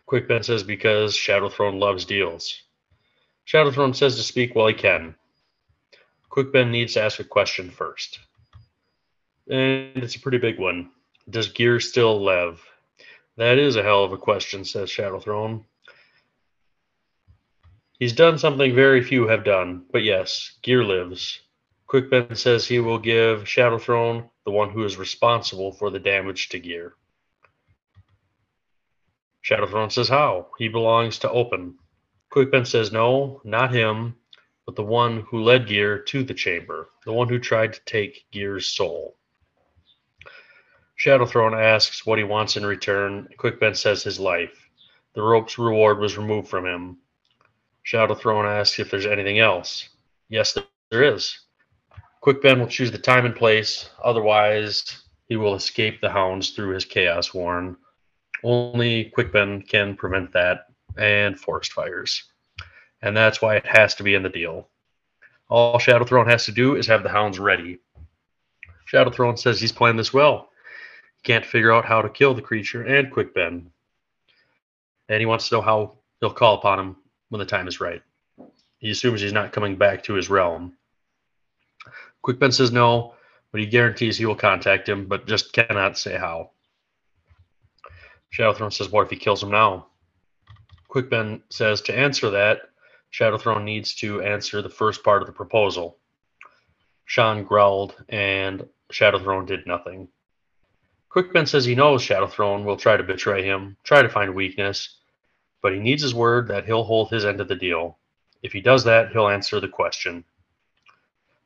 Quick says because Shadow Throne loves deals. Shadow Throne says to speak while he can. Quick Ben needs to ask a question first. And it's a pretty big one. Does Gear still live? That is a hell of a question, says Shadow Throne. He's done something very few have done, but yes, Gear lives. Quick Ben says he will give Shadow Throne the one who is responsible for the damage to Gear. Shadow Throne says how? He belongs to Oponn. Quick Ben says no, not him, but the one who led Gear to the chamber, the one who tried to take Gear's soul. Shadow Throne asks what he wants in return. Quickben says his life. The rope's reward was removed from him. Shadow Throne asks if there's anything else. Yes, there is. Quickben will choose the time and place. Otherwise, he will escape the hounds through his chaos warren. Only Quick Ben can prevent that and forest fires. And that's why it has to be in the deal. All Shadow Throne has to do is have the hounds ready. Shadow Throne says he's planned this well. He can't figure out how to kill the creature and Quick Ben. And he wants to know how he'll call upon him when the time is right. He assumes he's not coming back to his realm. Quick Ben says no, but he guarantees he will contact him, but just cannot say how. Shadow Throne says, What if he kills him now? Quick Ben says to answer that, Shadow Throne needs to answer the first part of the proposal. Shan growled, and Shadow Throne did nothing. Quick Ben says he knows Shadow Throne will try to betray him, try to find weakness, but he needs his word that he'll hold his end of the deal. If he does that, he'll answer the question.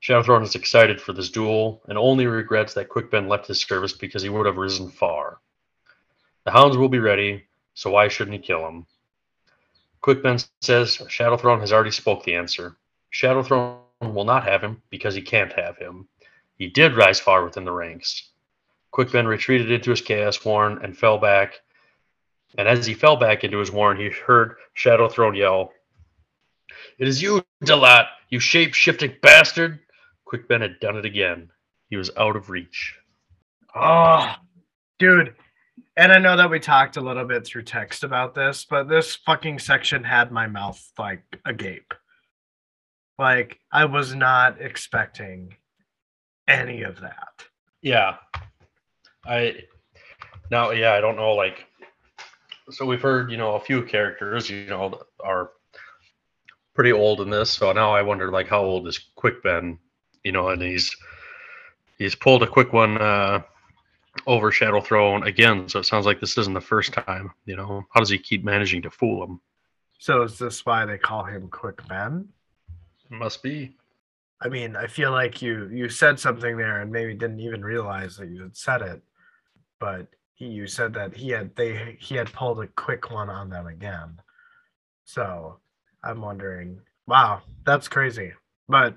Shadow Throne is excited for this duel and only regrets that Quick Ben left his service because he would have risen far. The hounds will be ready, so why shouldn't he kill him? Quick Ben says Shadow Throne has already spoke the answer. Shadow Throne will not have him because he can't have him. He did rise far within the ranks. Quick Ben retreated into his chaos warren and fell back. And as he fell back into his warren, he heard Shadow Throne yell, It is you, Delat, you shape shifting bastard! Quick Ben had done it again. He was out of reach. Oh, dude. And I know that we talked a little bit through text about this, but this fucking section had my mouth like agape. Like I was not expecting any of that. Yeah. I now yeah, I don't know like so we've heard, you know, a few characters, you know, are pretty old in this. So now I wonder like how old is Quick Ben, you know, and he's he's pulled a quick one uh over Shadow Throne again, so it sounds like this isn't the first time, you know. How does he keep managing to fool him? So is this why they call him Quick Ben? Must be. I mean, I feel like you you said something there and maybe didn't even realize that you had said it, but he you said that he had they he had pulled a quick one on them again. So I'm wondering, wow, that's crazy. But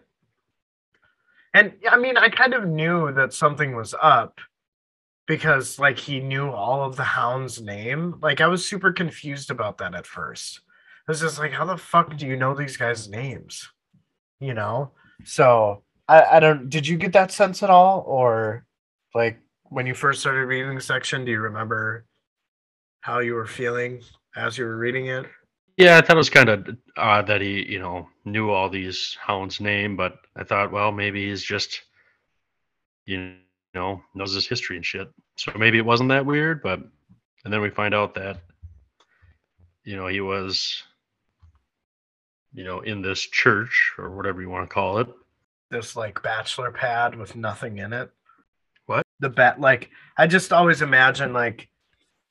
and I mean, I kind of knew that something was up because like he knew all of the hound's name. Like I was super confused about that at first. I was just like, how the fuck do you know these guys' names? You know? So I, I don't did you get that sense at all? Or like when you first started reading the section, do you remember how you were feeling as you were reading it? Yeah, I thought it was kind of odd that he, you know, knew all these hounds' name, but I thought, well, maybe he's just, you know, knows his history and shit. So maybe it wasn't that weird, but and then we find out that, you know, he was, you know, in this church or whatever you want to call it. This like bachelor pad with nothing in it. What? The bat like I just always imagine like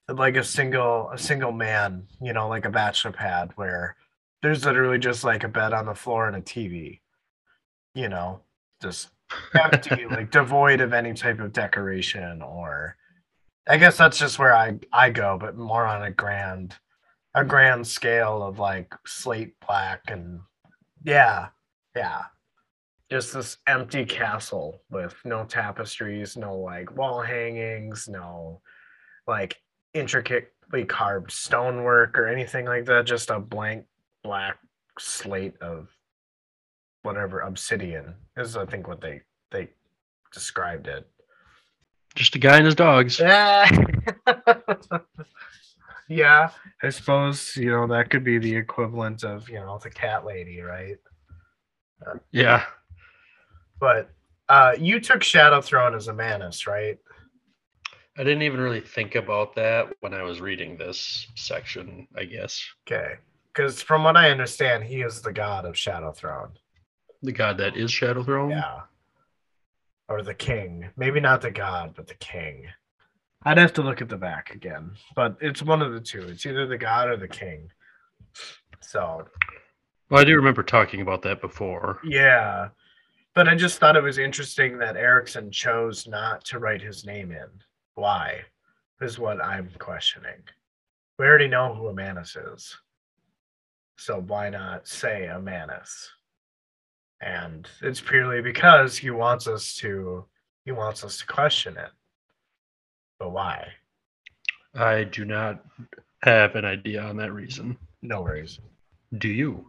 like a single a single man, you know, like a bachelor pad where there's literally just like a bed on the floor and a TV. You know, just empty, like devoid of any type of decoration or I guess that's just where I I go, but more on a grand a grand scale of like slate black and yeah, yeah. Just this empty castle with no tapestries, no like wall hangings, no like intricately carved stonework or anything like that. Just a blank black slate of whatever obsidian is I think what they they described it. Just a guy and his dogs. Yeah. yeah, I suppose, you know, that could be the equivalent of, you know, the cat lady, right? Yeah. But uh you took Shadow Throne as Ammanas, right? I didn't even really think about that when I was reading this section, I guess. Okay. Because from what I understand, he is the god of Shadow Throne. The god that is Shadow Throne? Yeah. Or the king. Maybe not the god, but the king. I'd have to look at the back again, but it's one of the two. It's either the god or the king. So, Well, I do remember talking about that before. yeah. But I just thought it was interesting that Erikson chose not to write his name in. Why? Is what I'm questioning. We already know who Ammanas is. So why not say Ammanas? And it's purely because he wants us to he wants us to question it. But why? I do not have an idea on that reason. No worries. Do you?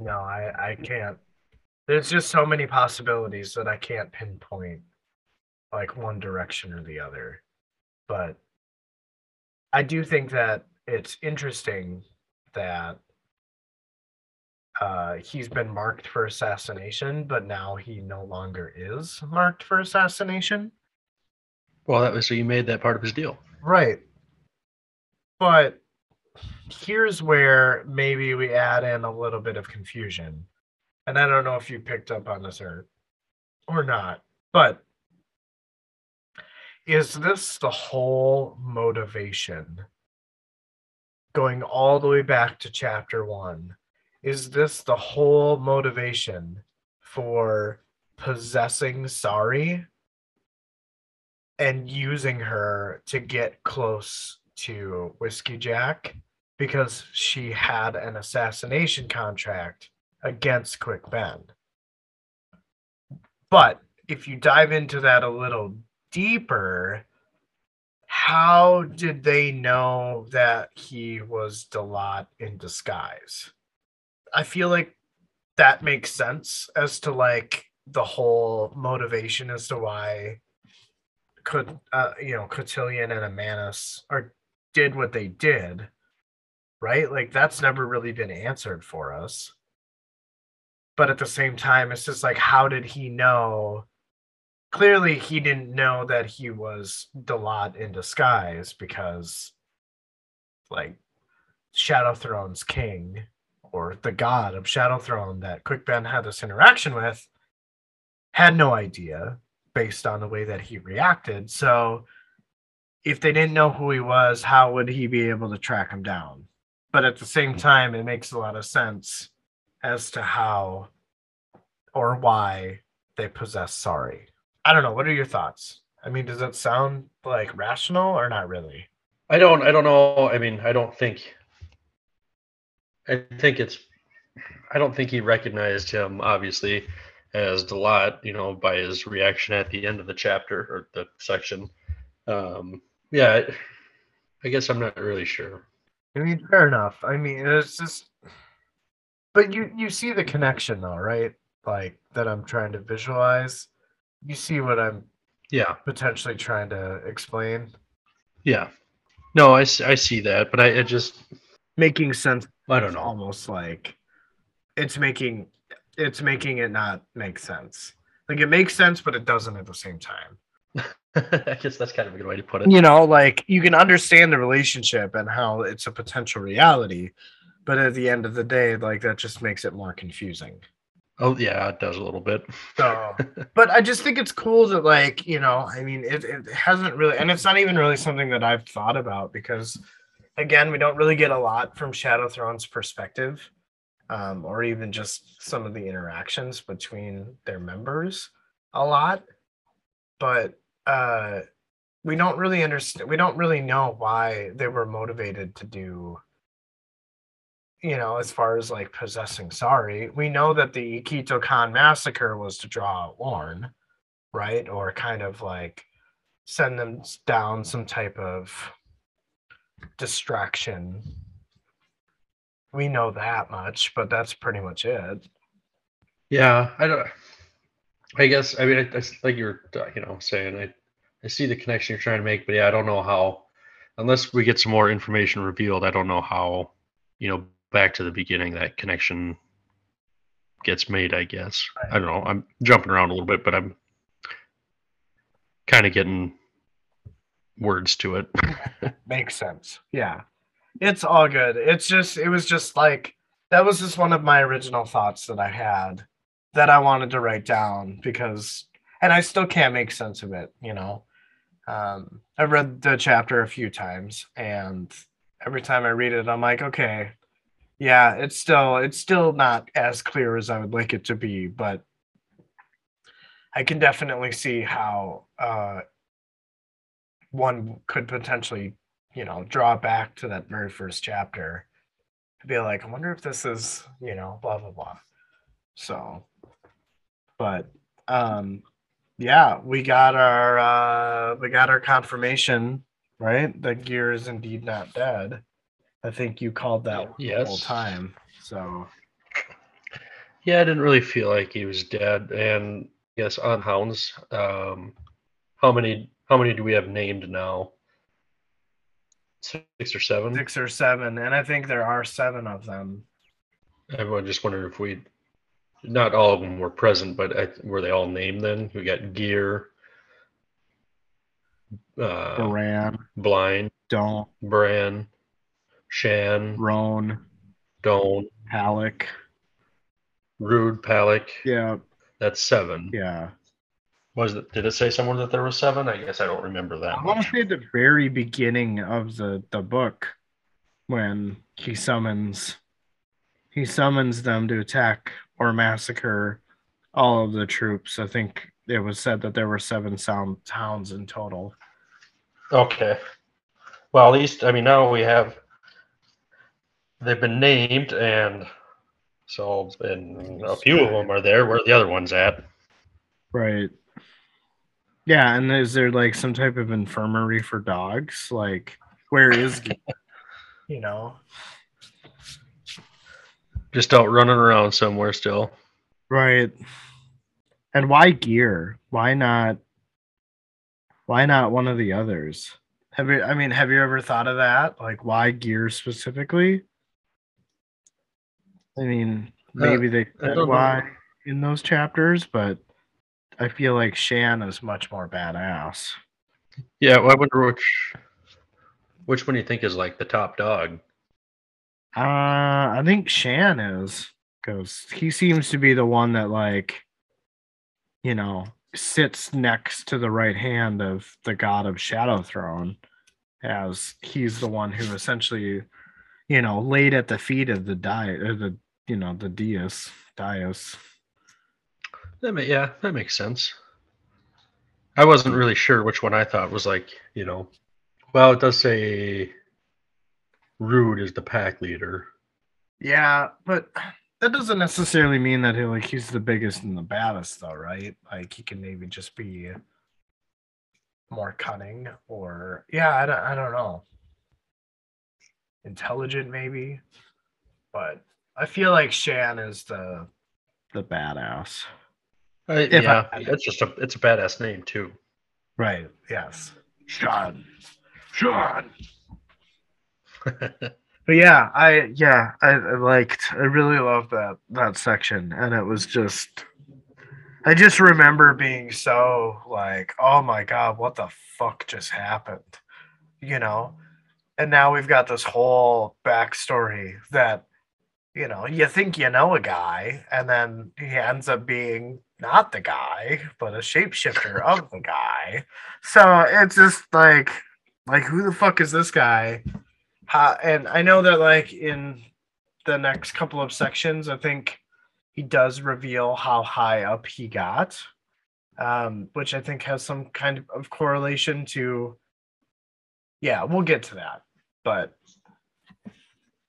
No, I, I can't. There's just so many possibilities that I can't pinpoint like one direction or the other. But I do think that it's interesting that uh, he's been marked for assassination, but now he no longer is marked for assassination. Well, that was so you made that part of his deal. Right. But here's where maybe we add in a little bit of confusion. And I don't know if you picked up on this or or not, but is this the whole motivation going all the way back to chapter 1? Is this the whole motivation for possessing Sorry and using her to get close to Whiskey Jack because she had an assassination contract against Quick Ben. But if you dive into that a little deeper, how did they know that he was Delat in disguise? I feel like that makes sense as to like the whole motivation as to why could uh, you know Cotillion and Ammanas or did what they did, right? Like that's never really been answered for us. But at the same time, it's just like, how did he know? Clearly, he didn't know that he was Delat in disguise because, like, Shadow Throne's king or the god of Shadow Throne that Quick Ben had this interaction with had no idea based on the way that he reacted. So if they didn't know who he was, how would he be able to track him down? But at the same time, it makes a lot of sense as to how or why they possess sorry. I don't know. What are your thoughts? I mean, does that sound like rational or not really? I don't. I don't know. I mean, I don't think. I think it's. I don't think he recognized him obviously as Delat. You know, by his reaction at the end of the chapter or the section. Um, yeah, I guess I'm not really sure. I mean, fair enough. I mean, it's just, but you you see the connection though, right? Like that I'm trying to visualize. You see what I'm Yeah, potentially trying to explain. yeah. No, I see that, but I it just Making sense. I don't know. almost like it's making it's making it not make sense. Like it makes sense, but it doesn't at the same time. I guess that's kind of a good way to put it. you know like you can understand the relationship and how it's a potential reality but at the end of the day like that just makes it more confusing Oh yeah, it does a little bit. so but i just think it's cool that like you know i mean it, it hasn't really and it's not even really something that i've thought about because again we don't really get a lot from shadow throne's perspective um, or even just some of the interactions between their members a lot. But uh we don't really understand we don't really know why they were motivated to do you know as far as like possessing sorry we know that the Itko Kan massacre was to draw out right? Or kind of like send them down some type of distraction we know that much but that's pretty much it Yeah, I don't. I guess I mean I, I, like you were uh, you know saying I I see the connection you're trying to make, but yeah, I don't know how unless we get some more information revealed. I don't know how you know back to the beginning that connection gets made. I guess I don't know. I'm jumping around a little bit, but I'm kind of getting words to it. makes sense. Yeah. It's all good. It's just it was just like that was just one of my original thoughts that i had that i wanted to write down because and i still can't make sense of it you know? Um i've read the chapter a few times and every time i read it i'm like okay yeah it's still it's still not as clear as i would like it to be but i can definitely see how uh one could potentially you know, draw back to that very first chapter. and Be like, I wonder if this is, you know, blah blah blah. So But um yeah, we got our uh we got our confirmation, right? That Gear is indeed not dead. I think you called that the whole time. So Yeah, I didn't really feel like he was dead. And yes, on hounds, um, how many how many do we have named now? Six or seven. six or seven, and I think there are seven of them. Everyone just wondered if we, not all of them were present, but I, were they all named then? We got Gear, uh, Baran, Blind, Don't, Bran, Shan, Roan, Doan, Halleck. Rood, Palik. Yeah, That's seven. yeah. Was it? Did it say somewhere that there were seven? I guess I don't remember that. I want to say at the very beginning of the the book when he summons he summons them to attack or massacre all of the troops. I think it was said that there were seven sound towns in total. Okay. Well, at least I mean now we have they've been named, and so and a few of them are there. Where are the other ones at? Right. Yeah, and is there like some type of infirmary for dogs? Like, where is you know? Just out running around somewhere still. Right. And why gear? Why not why not one of the others? Have you I mean, have you ever thought of that? Like why gear specifically? I mean, uh, maybe they said why know. in those chapters, but I feel like Shan is much more badass. Yeah, well, I wonder which which one do you think is like the top dog? Uh I think Shan is because he seems to be the one that like you know sits next to the right hand of the god of Shadow Throne as he's the one who essentially you know laid at the feet of the di or the you know the dais dais That may, yeah, that makes sense. I wasn't really sure which one I thought was like, you know, well, it does say Rood is the pack leader. yeah but that doesn't necessarily mean that he like he's the biggest and the baddest though right like he can maybe just be more cunning or yeah i don't, I don't know intelligent maybe but i feel like shan is the the badass Uh, I, If I yeah, had it. just a it's a badass name too. right yes. Sean. Sean. But yeah i yeah I, I liked i really loved that that section and it was just i just remember being so like oh my god what the fuck just happened you know? And now we've got this whole backstory that you know you think you know a guy and then he ends up being not the guy but a shapeshifter of the guy so it's just like like who the fuck is this guy how, and I know that like in the next couple of sections, I think he does reveal how high up he got, um, which I think has some kind of correlation to. Yeah, we'll get to that, but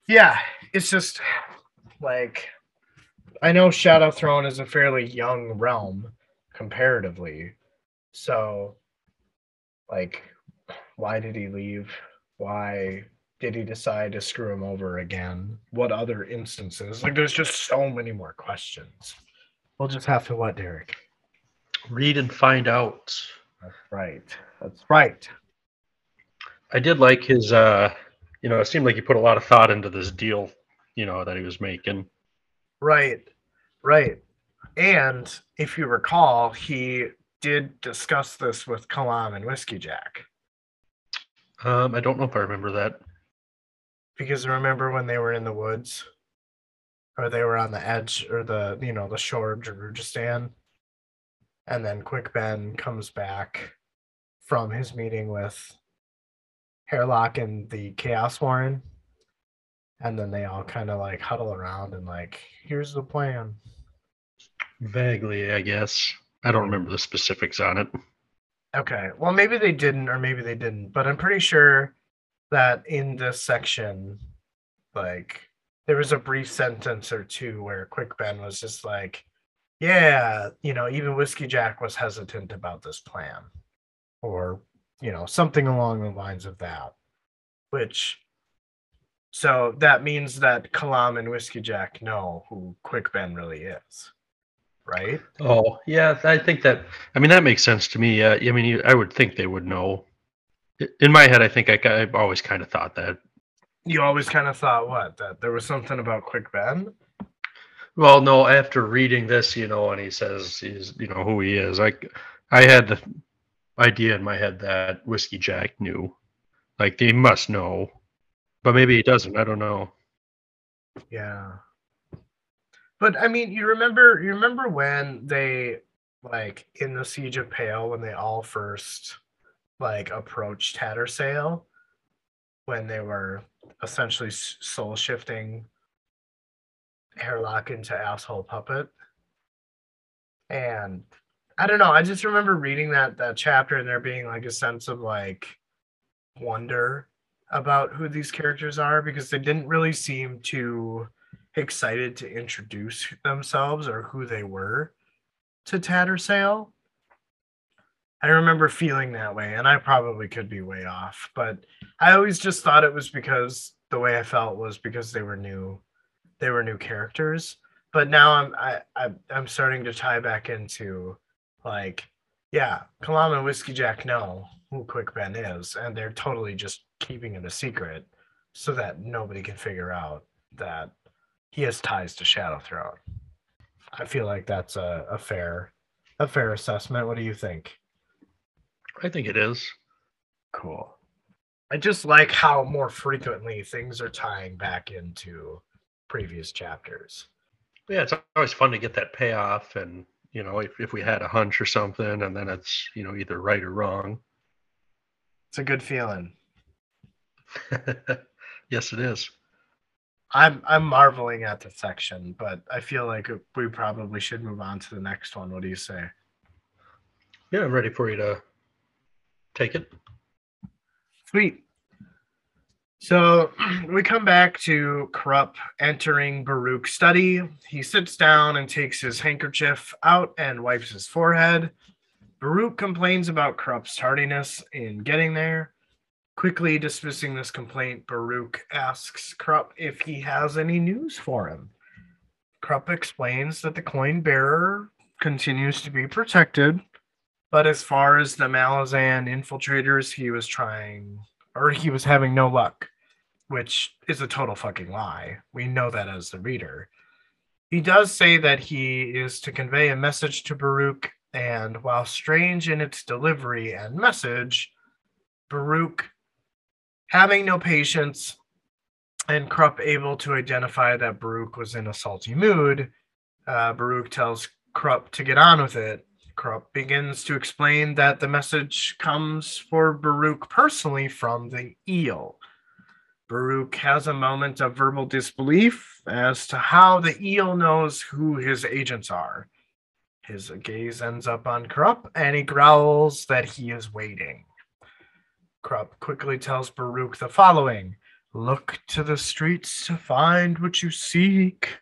yeah, it's just like I know Shadow Throne is a fairly young realm comparatively, so like, why did he leave? Why did he decide to screw him over again? What other instances? Like, there's just so many more questions. We'll just have to what, Derek? Read and find out. That's right. That's right. I did like his uh you know, it seemed like he put a lot of thought into this deal, you know, that he was making. Right. Right. And if you recall, he did discuss this with Kalam and Whiskey Jack. Um, I don't know if I remember that. Because remember when they were in the woods? Or they were on the edge or the you know the shore of Darujhistan? And then Quick Ben comes back from his meeting with Hairlock and the Chaos Warren. And then they all kind of like huddle around and like, here's the plan. Vaguely, I guess. I don't remember the specifics on it. Okay. Well, maybe they didn't, or maybe they didn't, but I'm pretty sure that in this section, like, there was a brief sentence or two where Quick Ben was just like, yeah, you know, even Whiskey Jack was hesitant about this plan, or, you know, something along the lines of that. Which, so that means that Kalam and Whiskey Jack know who Quick Ben really is, right? Oh, yeah, I think that. I mean, that makes sense to me. Uh, I mean, you- I would think they would know. In my head, I think I, I've always kind of thought that. You always kind of thought what? That there was something about Quick Ben? Well, no, after reading this, you know, and he says he's, you know, who he is. I, I had the idea in my head that Whiskey Jack knew, like they must know, but maybe it doesn't. I don't know. Yeah. But I mean, you remember you remember when they like in the Siege of Pale when they all first like approached Tattersail when they were essentially soul shifting Hairlock into asshole puppet. And I don't know, I just remember reading that that chapter and there being like a sense of like wonder about who these characters are because they didn't really seem too excited to introduce themselves or who they were to Tattersail. I remember feeling that way, and I probably could be way off, but I always just thought it was because the way I felt was because they were new, they were new characters. But now I'm I, I I'm starting to tie back into like, yeah, Kalam and Whiskey Jack know who Quick Ben is, and they're totally just keeping it a secret so that nobody can figure out that he has ties to Shadow Throne. I feel like that's a, a fair a fair assessment. What do you think? I think it is. Cool. I just like how more frequently things are tying back into previous chapters. Yeah, it's always fun to get that payoff, and you know, if if we had a hunch or something, and then it's you know either right or wrong. It's a good feeling. yes, it is. I'm I'm marveling at the section, but I feel like we probably should move on to the next one. What do you say? Yeah, I'm ready for you to take it. Sweet. So we come back to Kruppe entering Baruk's study. He sits down and takes his handkerchief out and wipes his forehead. Baruk complains about Kruppe's tardiness in getting there. Quickly dismissing this complaint, Baruk asks Kruppe if he has any news for him. Kruppe explains that the coin bearer continues to be protected, but as far as the Malazan infiltrators, he was trying or he was having no luck, which is a total fucking lie. We know that as the reader. He does say that he is to convey a message to Baruk, and while strange in its delivery and message, Baruk, having no patience, and Kruppe able to identify that Baruk was in a salty mood, uh, Baruk tells Kruppe to get on with it. Kruppe begins to explain that the message comes for Baruk personally from the eel. Baruk has a moment of verbal disbelief as to how the eel knows who his agents are. His gaze ends up on Kruppe and he growls that he is waiting. Kruppe quickly tells Baruk the following Look to the streets to find what you seek.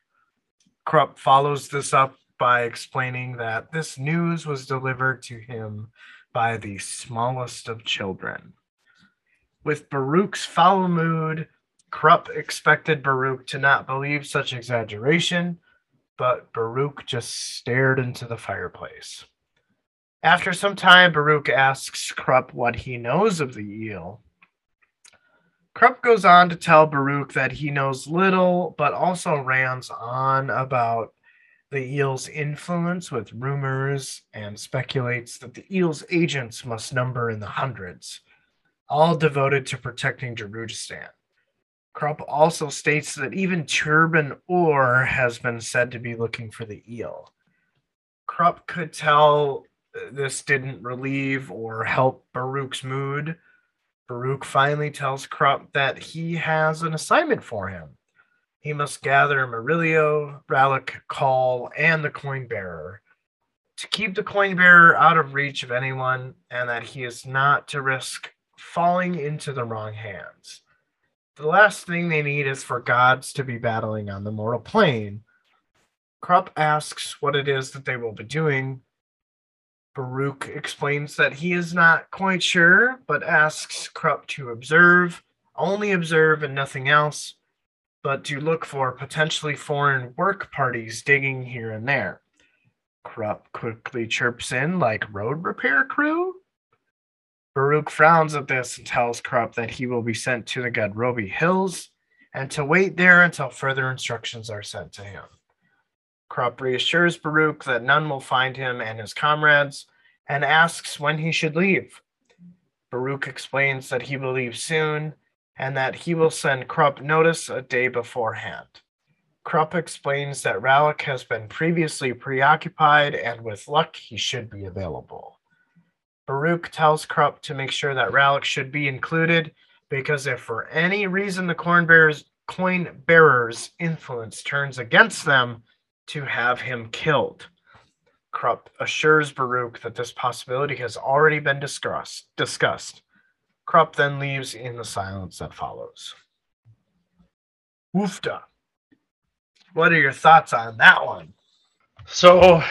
Kruppe follows this up by explaining that this news was delivered to him by the smallest of children. With Baruk's foul mood, Kruppe expected Baruk to not believe such exaggeration, but Baruk just stared into the fireplace. After some time, Baruk asks Kruppe what he knows of the eel. Kruppe goes on to tell Baruk that he knows little, but also rants on about the eel's influence with rumors and speculates that the eel's agents must number in the hundreds, all devoted to protecting Darujhistan. Kruppe also states that even Turban Orr has been said to be looking for the eel. Kruppe could tell this didn't relieve or help Baruk's mood. Baruk finally tells Kruppe that he has an assignment for him. He must gather Murillio, Rallick, Coll, and the coin bearer to keep the coin bearer out of reach of anyone, and that he is not to risk falling into the wrong hands. The last thing they need is for gods to be battling on the mortal plane. Kruppe asks what it is that they will be doing. Baruk explains that he is not quite sure, but asks Kruppe to observe, only observe and nothing else, but to look for potentially foreign work parties digging here and there. Kruppe quickly chirps in like road repair crew. Baruk frowns at this and tells Kruppe that he will be sent to the Gadrobi Hills and to wait there until further instructions are sent to him. Kruppe reassures Baruk that none will find him and his comrades and asks when he should leave. Baruk explains that he will leave soon and that he will send Kruppe notice a day beforehand. Kruppe explains that Rallick has been previously preoccupied and with luck he should be available. Baruk tells Kruppe to make sure that Rallick should be included because if for any reason the coin bearers, coin bearers' influence turns against them, to have him killed. Kruppe assures Baruk that this possibility has already been discussed. discussed. Kruppe then leaves in the silence that follows. Woofda. What are your thoughts on that one? So,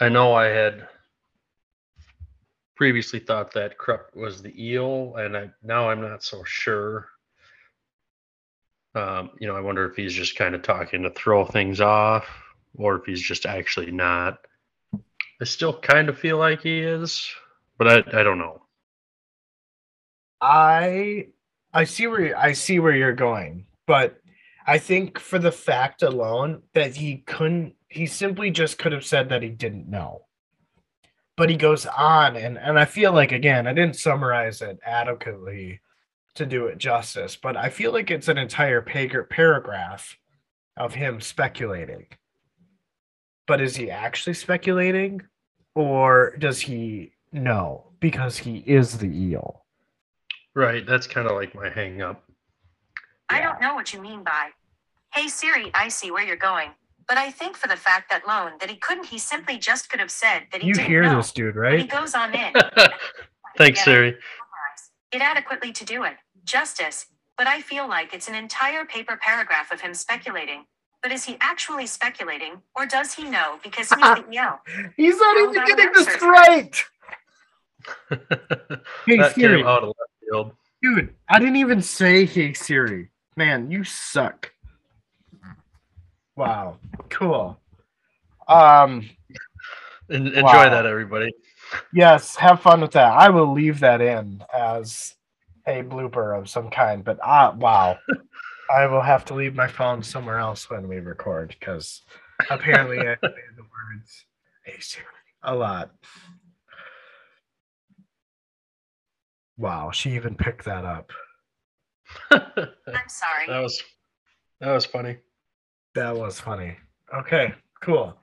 I know I had previously thought that Kruppe was the eel, and I now I'm not so sure. Um, you know, I wonder if he's just kind of talking to throw things off, or if he's just actually not. I still kind of feel like he is, but I, I don't know. I I see where I see where you're going, but I think for the fact alone that he couldn't, he simply just could have said that he didn't know. But he goes on, and and I feel like again, I didn't summarize it adequately to do it justice, but I feel like it's an entire paragraph of him speculating. But is he actually speculating, or does he know because he is the eel? Right, that's kind of like my hang up. I don't know what you mean by, hey Siri, I see where you're going. But I think for the fact that loan that he couldn't, he simply just could have said that he You didn't hear know. this dude, But he goes on in. Thanks, Siri. summarize It adequately to do it. Justice. But I feel like it's an entire paper paragraph of him speculating. But is he actually speculating, or does he know because he's the EL? He's not How even getting an this answer? right. Hey that Siri, came out of left field. dude, I didn't even say hey Siri. Man, you suck. Wow, cool. Um, enjoy Wow. that, everybody. yes, have fun with that. I will leave that in as a blooper of some kind. But ah, wow, I will have to leave my phone somewhere else when we record because apparently I say the words a lot. Wow, she even picked that up. I'm sorry. That was that was funny. That was funny. Okay, cool.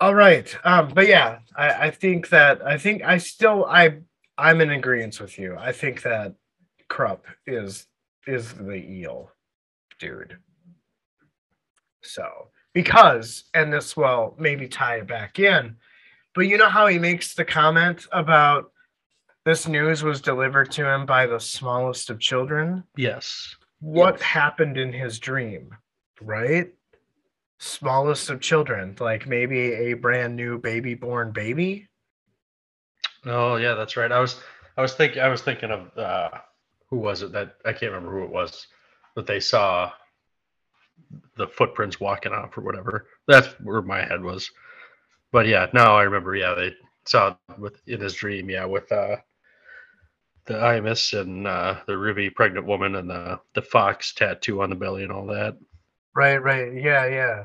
All right. Um, but yeah, I, I think that I think I still I I'm in agreement with you. I think that Kruppe is is the eel dude. So because and this will maybe tie it back in, but you know how he makes the comment about this news was delivered to him by the smallest of children? Yes. what Yes. happened in his dream, right? Smallest of children, like maybe a brand new baby born baby. Oh yeah, that's right. I was I was thinking I was thinking of uh who was it that I can't remember who it was that they saw the footprints walking off or whatever. That's where my head was. But yeah, now I remember. Yeah, they saw it with in his dream. Yeah, with uh the Imass and uh, the Rhivi pregnant woman and the the fox tattoo on the belly and all that. Right, right. Yeah, yeah.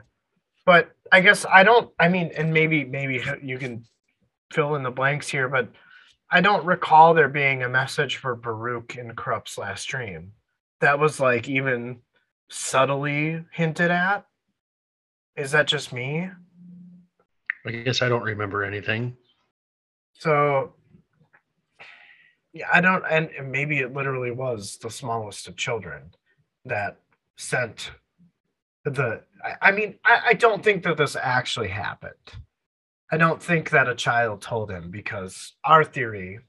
But I guess I don't I mean and maybe maybe you can fill in the blanks here, but I don't recall there being a message for Baruk in Kruppe's last stream. That was like even subtly hinted at. Is that just me? I guess I don't remember anything. So yeah, I don't and and maybe it literally was the smallest of children that sent the I, I mean, I, I don't think that this actually happened. I don't think that a child told him because our theory,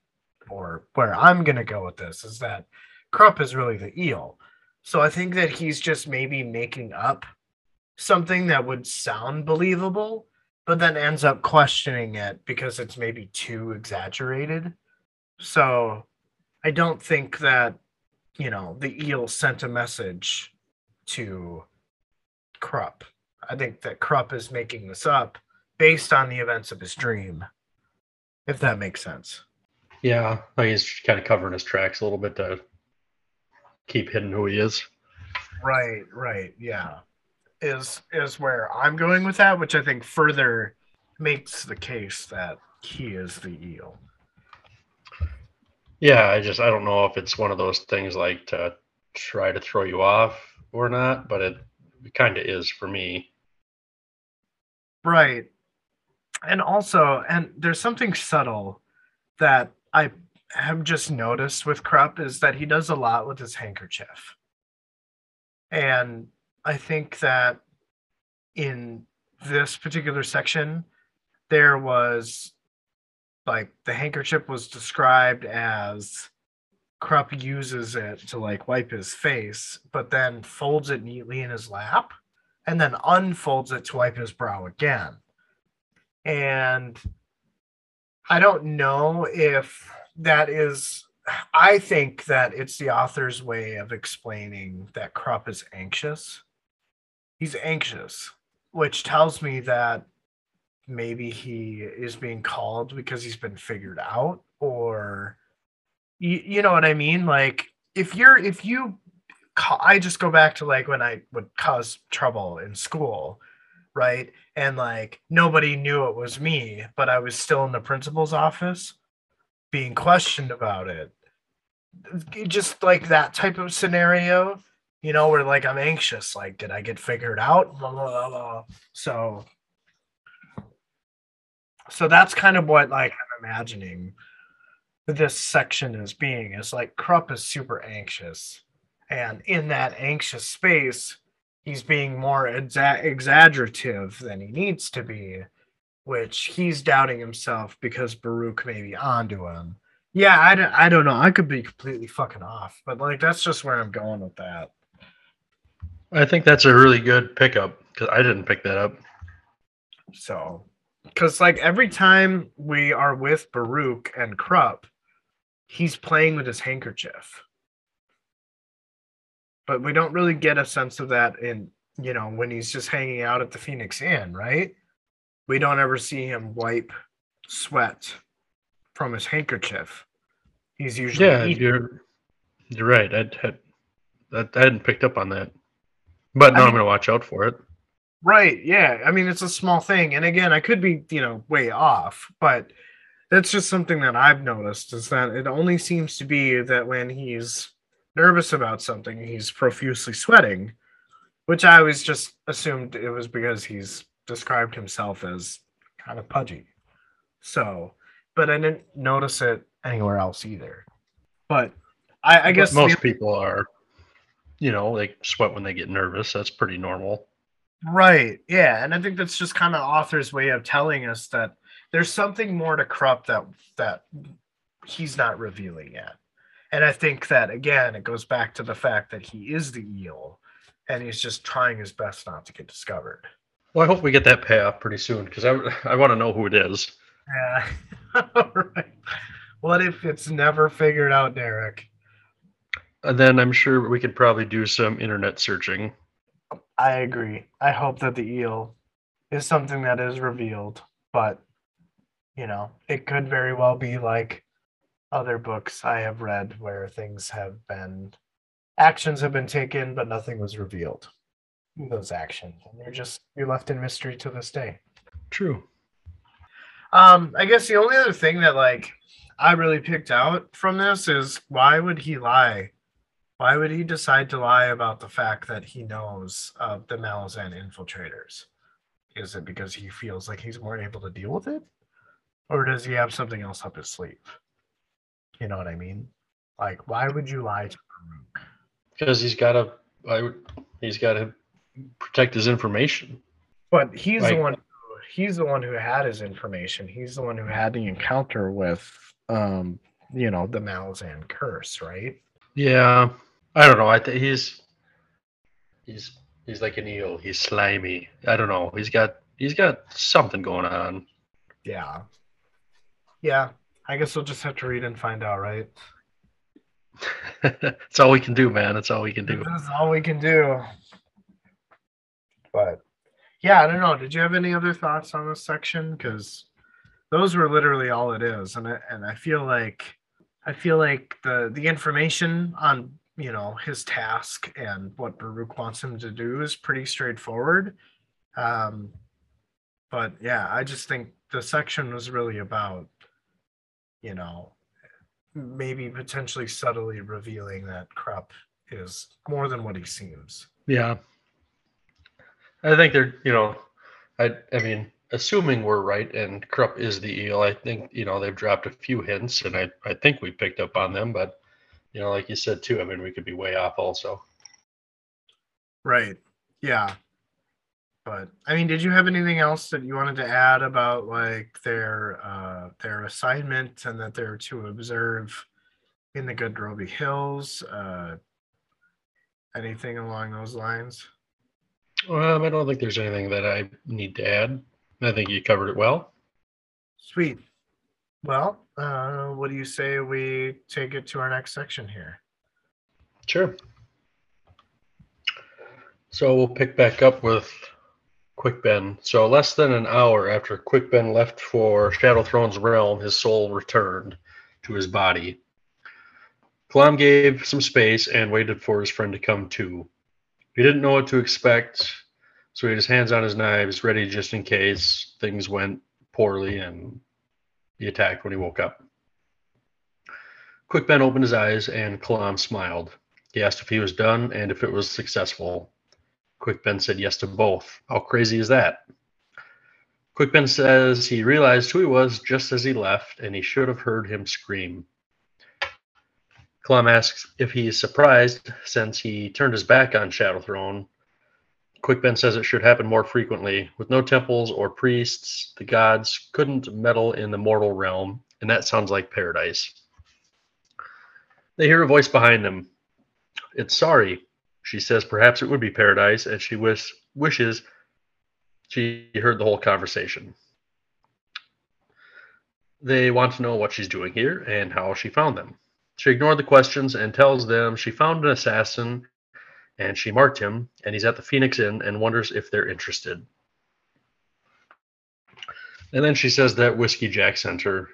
or where I'm gonna go with this, is that Kruppe is really the eel. So I think that he's just maybe making up something that would sound believable, but then ends up questioning it because it's maybe too exaggerated. So I don't think that, you know, the eel sent a message to Kruppe. I think that Kruppe is making this up based on the events of his dream, if that makes sense. Yeah, he's kind of covering his tracks a little bit to keep hidden who he is. Right, right, yeah. Is is where I'm going with that, which I think further makes the case that he is the eel. Yeah, I just I don't know if it's one of those things like to try to throw you off or not, but it, it kind of is for me. Right. And also, and there's something subtle that I have just noticed with Kruppe is that he does a lot with his handkerchief. And I think that in this particular section, there was like the handkerchief was described as Kruppe uses it to like wipe his face, but then folds it neatly in his lap and then unfolds it to wipe his brow again. And I don't know if that is I think that it's the author's way of explaining that Kruppe is anxious. He's anxious, which tells me that maybe he is being called because he's been figured out or you, you know what I mean? Like if you're if you I just go back to like when I would cause trouble in school, right? And like nobody knew it was me, but I was still in the principal's office being questioned about it. Just like that type of scenario, you know, where like I'm anxious, like, did I get figured out? Blah, blah, blah. So, so that's kind of what like I'm imagining this section is being is like Kruppe is super anxious. And in that anxious space, he's being more exa- exaggerative than he needs to be which he's doubting himself because Baruk may be onto him. Yeah, I I don't know. I could be completely fucking off, but like that's just where I'm going with that. I think that's a really good pickup because I didn't pick that up. So, because like every time we are with Baruk and Kruppe, he's playing with his handkerchief. But we don't really get a sense of that in, you know, when he's just hanging out at the Phoenix Inn, right? we don't ever see him wipe sweat from his handkerchief. He's usually yeah. Eating. You're you're right. I'd, had that I hadn't picked up on that, but now I am going to watch out for it. Right. Yeah. I mean, it's a small thing, and again, I could be you know way off, but that's just something that I've noticed is that it only seems to be that when he's nervous about something, he's profusely sweating, which I always just assumed it was because he's described himself as kind of pudgy. So, but I didn't notice it anywhere else either. But I, I guess most the, people are, you know, they sweat when they get nervous. That's pretty normal. Right. Yeah. And I think that's just kind of author's way of telling us that there's something more to Kruppe that that he's not revealing yet. And I think that again, it goes back to the fact that he is the eel and he's just trying his best not to get discovered. Well, I hope we get that payoff pretty soon because I, I want to know who it is. Yeah. right. What if it's never figured out, Derek? And then I'm sure we could probably do some internet searching. I agree. I hope that the eel is something that is revealed, but you know, it could very well be like other books I have read where things have been actions have been taken but nothing was revealed. Those actions and you're just you're left in mystery to this day. True. Um i guess the only other thing that like i really picked out from this is why would he lie? Why would he decide to lie about the fact that he knows of the malazan infiltrators? Is it because he feels like he's more able to deal with it? Or does he have something else up his sleeve you know what i mean like why would you lie to Baruk? because he's got a I, he's got to protect his information. But he's like, the one. Who, he's the one who had his information. He's the one who had the encounter with, um, you know, the Malazan curse, right? Yeah, I don't know. I think he's he's He's like an eel. He's slimy. I don't know. He's got he's got something going on. Yeah. Yeah. I guess we'll just have to read and find out, right? That's all we can do, man. That's all we can do. That's all we can do. But yeah, I don't know. Did you have any other thoughts on this section? Because those were literally all it is, and I, and I feel like I feel like the the information on you know his task and what Baruk wants him to do is pretty straightforward. Um, but yeah, I just think the section was really about you know mm-hmm. maybe potentially subtly revealing that Kruppe is more than what he seems. Yeah. I think they're, you know, I I mean, assuming we're right and Kruppe is the eel, I think, you know, they've dropped a few hints and I, I think we picked up on them, but you know, like you said too, I mean we could be way off also. Right. Yeah. But I mean, did you have anything else that you wanted to add about like their uh their assignment and that they're to observe in the Gadrobi Hills? Uh anything along those lines? Um, I don't think there's anything that I need to add. I think you covered it well. Sweet. Well, uh, what do you say we take it to our next section here? Sure. So we'll pick back up with Quick Ben. So less than an hour after Quick Ben left for Shadow Throne's realm, his soul returned to his body. Kalam gave some space and waited for his friend to come to. He didn't know what to expect, so he had his hands on his knives, ready just in case things went poorly and he attacked when he woke up. Quick Ben opened his eyes and Kalam smiled. He asked if he was done and if it was successful. Quick Ben said yes to both. How crazy is that? Quick Ben says he realized who he was just as he left and he should have heard him scream. Kalam asks if he is surprised since he turned his back on Shadow Throne. Quick Ben says it should happen more frequently. With no temples or priests, the gods couldn't meddle in the mortal realm, and that sounds like paradise. They hear a voice behind them. It's Sorry. She says perhaps it would be paradise, and she wish, wishes she heard the whole conversation. They want to know what she's doing here and how she found them. She ignored the questions and tells them she found an assassin and she marked him, and he's at the Phoenix Inn and wonders if they're interested. And then she says that Whiskey Jack sent her.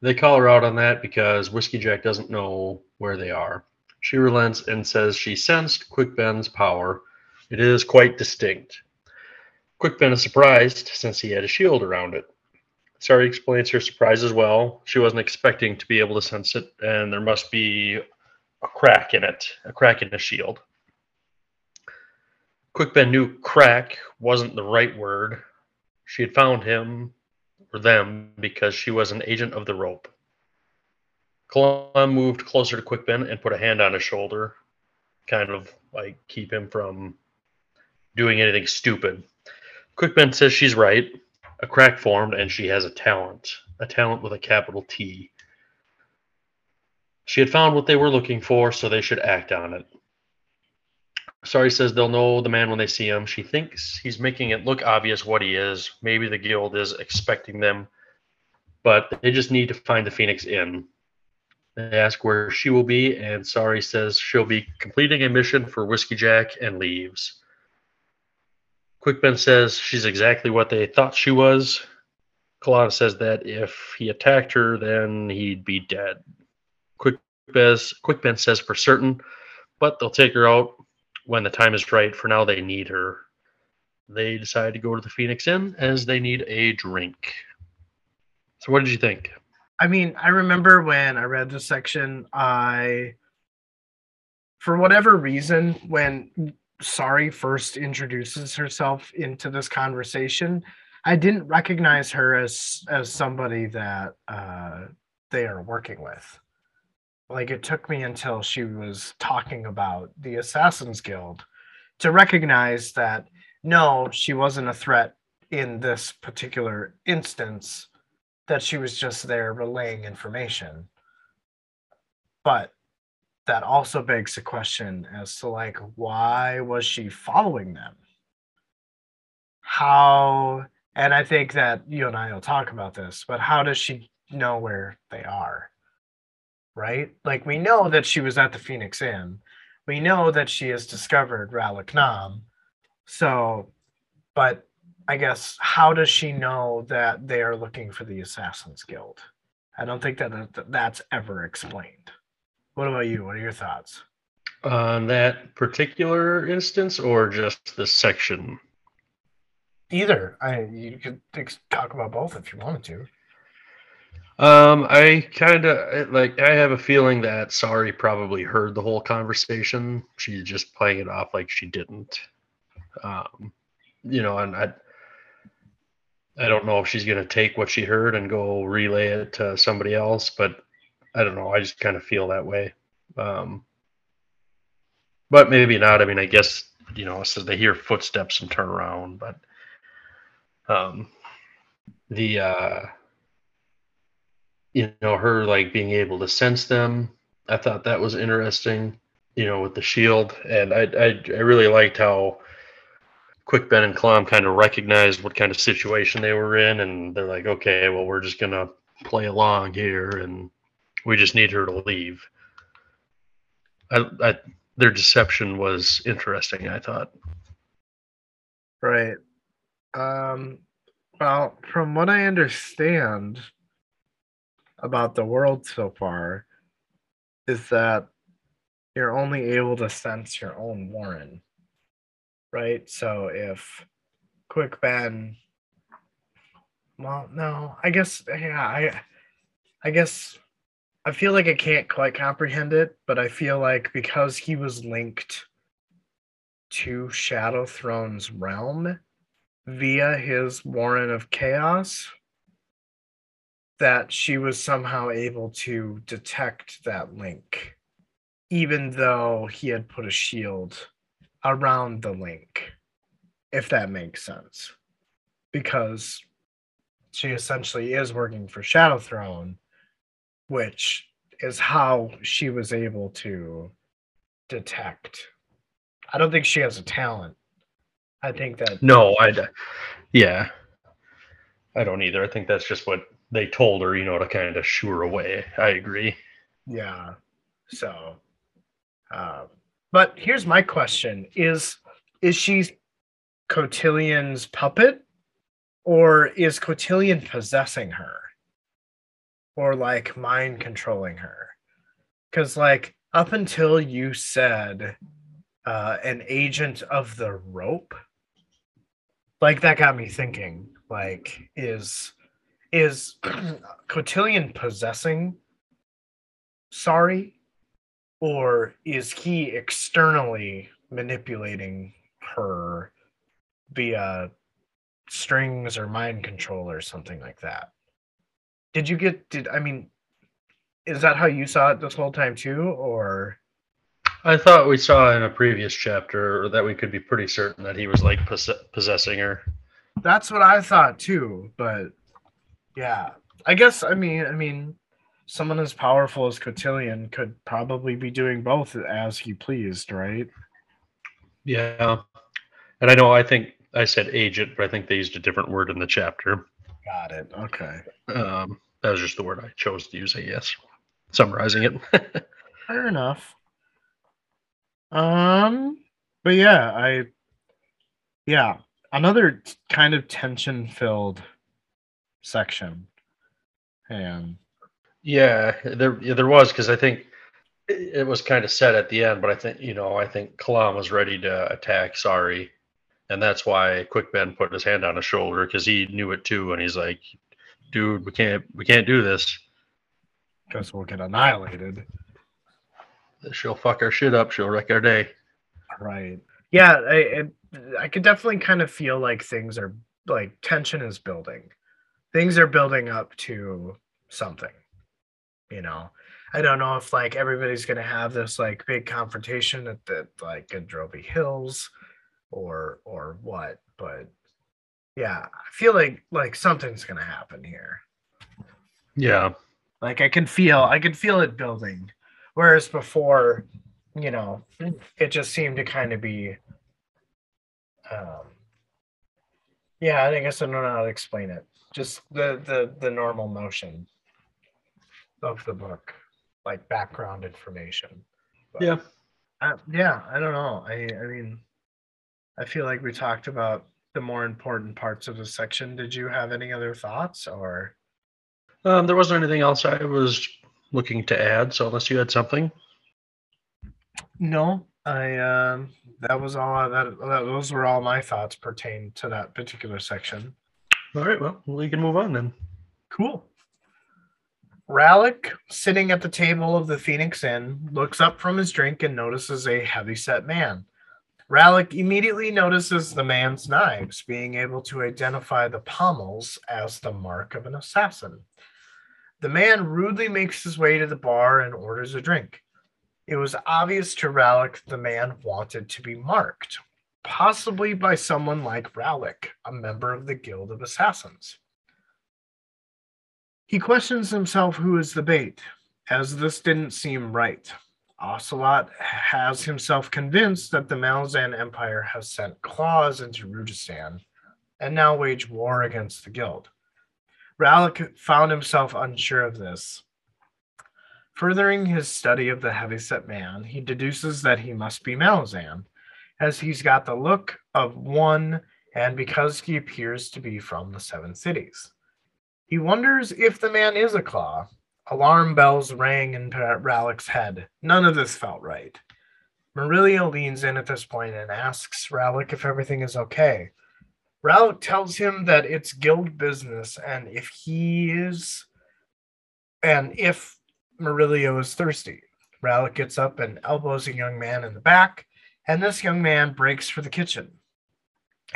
They call her out on that because Whiskey Jack doesn't know where they are. She relents and says she sensed Quick Ben's power. It is quite distinct. Quick Ben is surprised since he had a shield around it. Sorry explains her surprise as well. She wasn't expecting to be able to sense it, and there must be a crack in it, a crack in the shield. Quick Ben knew crack wasn't the right word. She had found him or them because she was an agent of the rope. Kalam moved closer to Quick Ben and put a hand on his shoulder, kind of like keep him from doing anything stupid. Quick Ben says she's right. A crack formed and she has a talent, a talent with a capital T. She had found what they were looking for, so they should act on it. Sorry says they'll know the man when they see him. She thinks he's making it look obvious what he is. Maybe the guild is expecting them, but they just need to find the Phoenix Inn. They ask where she will be, and Sorry says she'll be completing a mission for Whiskey Jack and leaves. Quick Ben says she's exactly what they thought she was. Kalam says that if he attacked her, then he'd be dead. Quick Ben, Quick Ben says for certain, but they'll take her out when the time is right. For now, they need her. They decide to go to the Phoenix Inn as they need a drink. So, what did you think? I mean, I remember when I read this section, I, for whatever reason, when Sorry first introduces herself into this conversation, I didn't recognize her as as somebody that uh, they are working with. Like it took me until she was talking about the Assassins Guild to recognize that no, she wasn't a threat in this particular instance. That she was just there relaying information. But that also begs the question as to like why was she following them? How and I think that you and I will talk about this, but how does she know where they are? Right? Like we know that she was at the Phoenix Inn. We know that she has discovered Rallick Nom. So, but I guess how does she know that they are looking for the Assassin's Guild? I don't think that that- that's ever explained. What about you? What are your thoughts? On that particular instance, or just the section? Either. I you could talk about both if you wanted to. Um, I kind of like. I have a feeling that Sorry probably heard the whole conversation. She's just playing it off like she didn't. Um, you know, and I, I don't know if she's gonna take what she heard and go relay it to somebody else, but I don't know. I just kind of feel that way. Um, but maybe not. I mean, I guess you know, so they hear footsteps and turn around, but um, the uh you know her like being able to sense them i thought that was interesting you know with the shield and i i, I really liked how quick ben and Kalam kind of recognized what kind of situation they were in and they're like okay well we're just gonna play along here and we just need her to leave i, I their deception was interesting i thought Right. Um well, from what I understand about the world so far is that you're only able to sense your own Warren. Right? So if Quick Ben well, no, I guess yeah, I I guess I feel like I can't quite comprehend it, but I feel like because he was linked to Shadow Throne's realm via his Warren of Chaos, that she was somehow able to detect that link, even though he had put a shield around the link, if that makes sense. Because she essentially is working for Shadow Throne, which is how she was able to detect. I don't think she has a talent. I think that no i yeah i don't either i think that's just what they told her you know to kind of shoo her away i agree Yeah. So, um, but here's my question: Is is she Cotillion's puppet, or is Cotillion possessing her, or like mind controlling her? Because like up until you said uh, an agent of the rope, like that got me thinking. Like, is is Cotillion possessing Sorry or is he externally manipulating her via strings or mind control or something like that? Did you get did i mean is that how you saw it this whole time too or? I thought we saw in a previous chapter that we could be pretty certain that he was like possess- possessing her. that's what i thought too but yeah. I guess i mean i mean someone as powerful as cotillion could probably be doing both as he pleased right Yeah. And I know I think I said agent, but I think they used a different word in the chapter. got it okay Um, that was just the word I chose to use, I guess. Summarizing it. Fair enough. Um, but yeah, I, yeah, another t- kind of tension-filled section, and yeah, there there was because I think it it was kind of set at the end, but I think you know I think Kalam was ready to attack Sorry, and that's why Quick Ben put his hand on his shoulder because he knew it too, and he's like, "Dude, we can't we can't do this. guess we'll get annihilated. She'll fuck our shit up. She'll wreck our day." Right. Yeah, I, it, I could definitely kind of feel like things are like tension is building. Things are building up to something. You know, I don't know if like everybody's gonna have this like big confrontation at the like Gadrobi Hills, or or what. But yeah, I feel like like something's gonna happen here. Yeah, Like I can feel I can feel it building. Whereas before, you know, it just seemed to kind of be um yeah, I guess I don't know how to explain it. Just the the the normal motion of the book, like background information. But, Yeah. uh, yeah, I don't know. I I mean, I feel like we talked about the more important parts of the section. Did you have any other thoughts or? Um, there wasn't anything else I was looking to add, so unless you had something. No, I um that was all that, that those were all my thoughts pertain to that particular section. All right, well, we can move on then. Cool. Rallick, sitting at the table of the Phoenix Inn, looks up from his drink and notices a heavy-set man. Rallick immediately notices the man's knives, being able to identify the pommels as the mark of an assassin. The man rudely makes his way to the bar and orders a drink. It was obvious to Rallick the man wanted to be marked, possibly by someone like Rallick, a member of the Guild of Assassins. He questions himself who is the bait, as this didn't seem right. Ocelot has himself convinced that the Malazan Empire has sent claws into Rujistan and now wage war against the guild. Rallick found himself unsure of this. Furthering his study of the heavyset man, he deduces that he must be Malazan, as he's got the look of one and because he appears to be from the Seven Cities. He wonders if the man is a claw. Alarm bells rang in Rallick's head. None of this felt right. Murillio leans in at this point and asks Rallick if everything is okay. Rallick tells him that it's guild business and if he is and if Murillio is thirsty. Ralik gets up and elbows a young man in the back, and this young man breaks for the kitchen.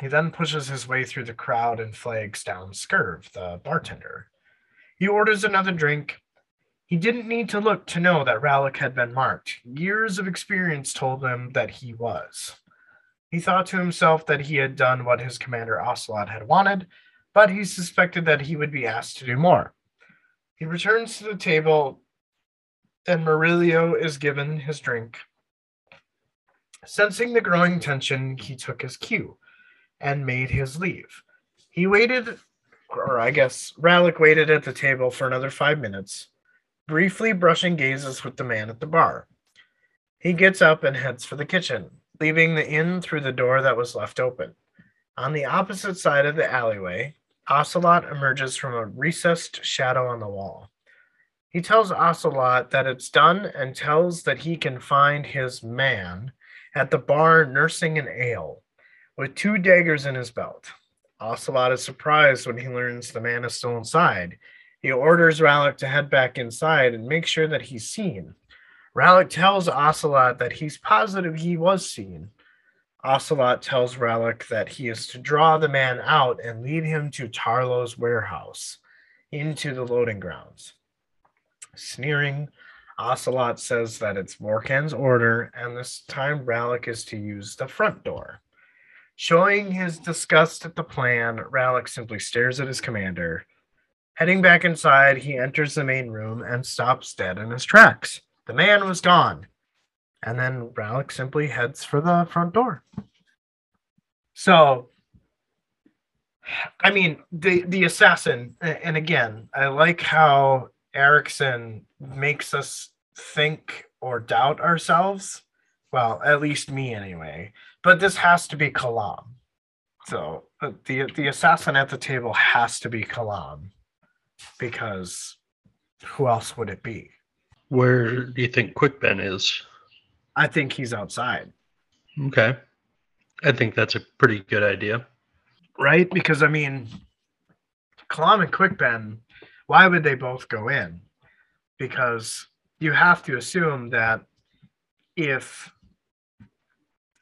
He then pushes his way through the crowd and flags down Scurve, the bartender. He orders another drink. He didn't need to look to know that Rallick had been marked. Years of experience told him that he was. He thought to himself that he had done what his commander Ocelot had wanted, but he suspected that he would be asked to do more. He returns to the table, and Murillio is given his drink. Sensing the growing tension, he took his cue and made his leave. He waited, or I guess Rallick waited at the table for another five minutes, briefly brushing gazes with the man at the bar. He gets up and heads for the kitchen, leaving the inn through the door that was left open. On the opposite side of the alleyway, Ocelot emerges from a recessed shadow on the wall. He tells Ocelot that it's done and tells that he can find his man at the bar nursing an ale with two daggers in his belt. Ocelot is surprised when he learns the man is still inside. He orders Rallick to head back inside and make sure that he's seen. Rallick tells Ocelot that he's positive he was seen. Ocelot tells Rallick that he is to draw the man out and lead him to Tarlo's warehouse into the loading grounds. Sneering, Ocelot says that it's Vorkan's order, and this time Rallick is to use the front door. Showing his disgust at the plan, Rallick simply stares at his commander. Heading back inside, he enters the main room and stops dead in his tracks. The man was gone. And then Rallick simply heads for the front door. So, I mean, the the assassin, and again, I like how Erikson makes us think or doubt ourselves. Well, at least me anyway. But this has to be Kalam. So uh, the the assassin at the table has to be Kalam, because who else would it be? Where do you think Quick Ben is? I think he's outside, Okay. I think that's a pretty good idea. right? Because I mean, Kalam and Quick Ben, why would they both go in? Because you have to assume that if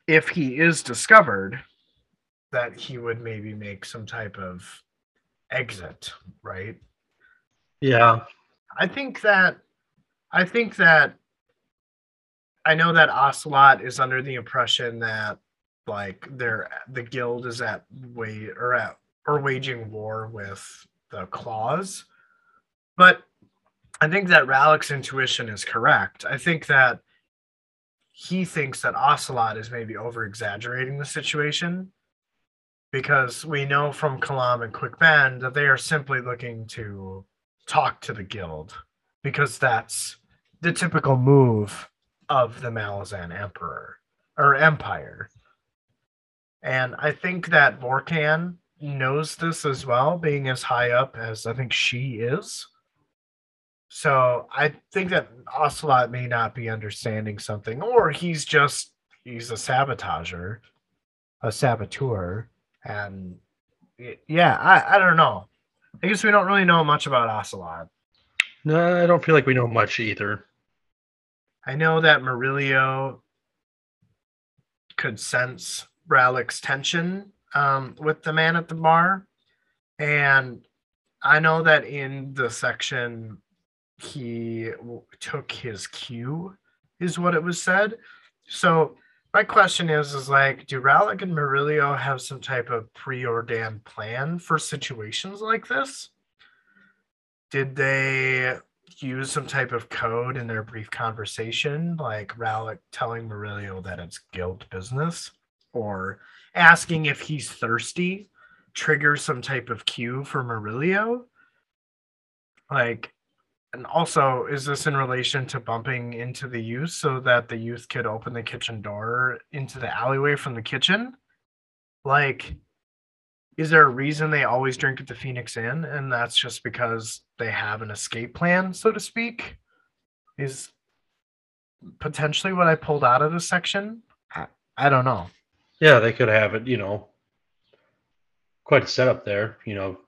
if he is discovered, that he would maybe make some type of exit, right? Yeah. I think that I think that I know that Ocelot is under the impression that like they're the guild is at way or at or waging war with the claws. But I think that Rallick's intuition is correct. I think that he thinks that Ocelot is maybe over exaggerating the situation because we know from Kalam and Quick Ben that they are simply looking to talk to the guild because that's the typical move of the Malazan Emperor or Empire. And I think that Vorkan knows this as well, being as high up as I think she is. So I think that Ocelot may not be understanding something, or he's just he's a sabotager, a saboteur, and yeah, I, I don't know. I guess we don't really know much about Ocelot. No, I don't feel like we know much either. I know that Murillio could sense Rallick's tension um, with the man at the bar, and I know that in the section he took his cue, is what it was said. So my question is, is like, do Rallick and Murillio have some type of preordained plan for situations like this? Did they use some type of code in their brief conversation, like Rallick telling Murillio that it's guild business, or asking if he's thirsty, trigger some type of cue for Murillio? Like, and also, is this in relation to bumping into the youth so that the youth could open the kitchen door into the alleyway from the kitchen? Like, is there a reason they always drink at the Phoenix Inn? And that's just because they have an escape plan, so to speak? Is potentially what I pulled out of this section? I, I don't know. Yeah, they could have it, you know, quite a setup there, you know,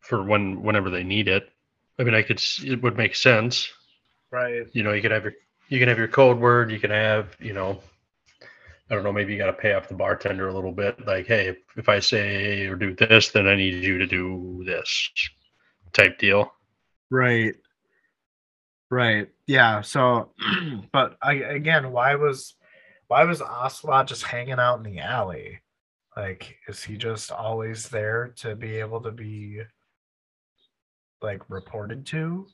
for when whenever they need it. I mean, I could it would make sense. Right. You know, you could have your you can have your code word. You can have, you know, I don't know. Maybe you got to pay off the bartender a little bit. Like, hey, if, if I say or do this, then I need you to do this, type deal. Right. Right. Yeah. So, but I again, why was why was Ocelot just hanging out in the alley? Like, is he just always there to be able to be like reported to?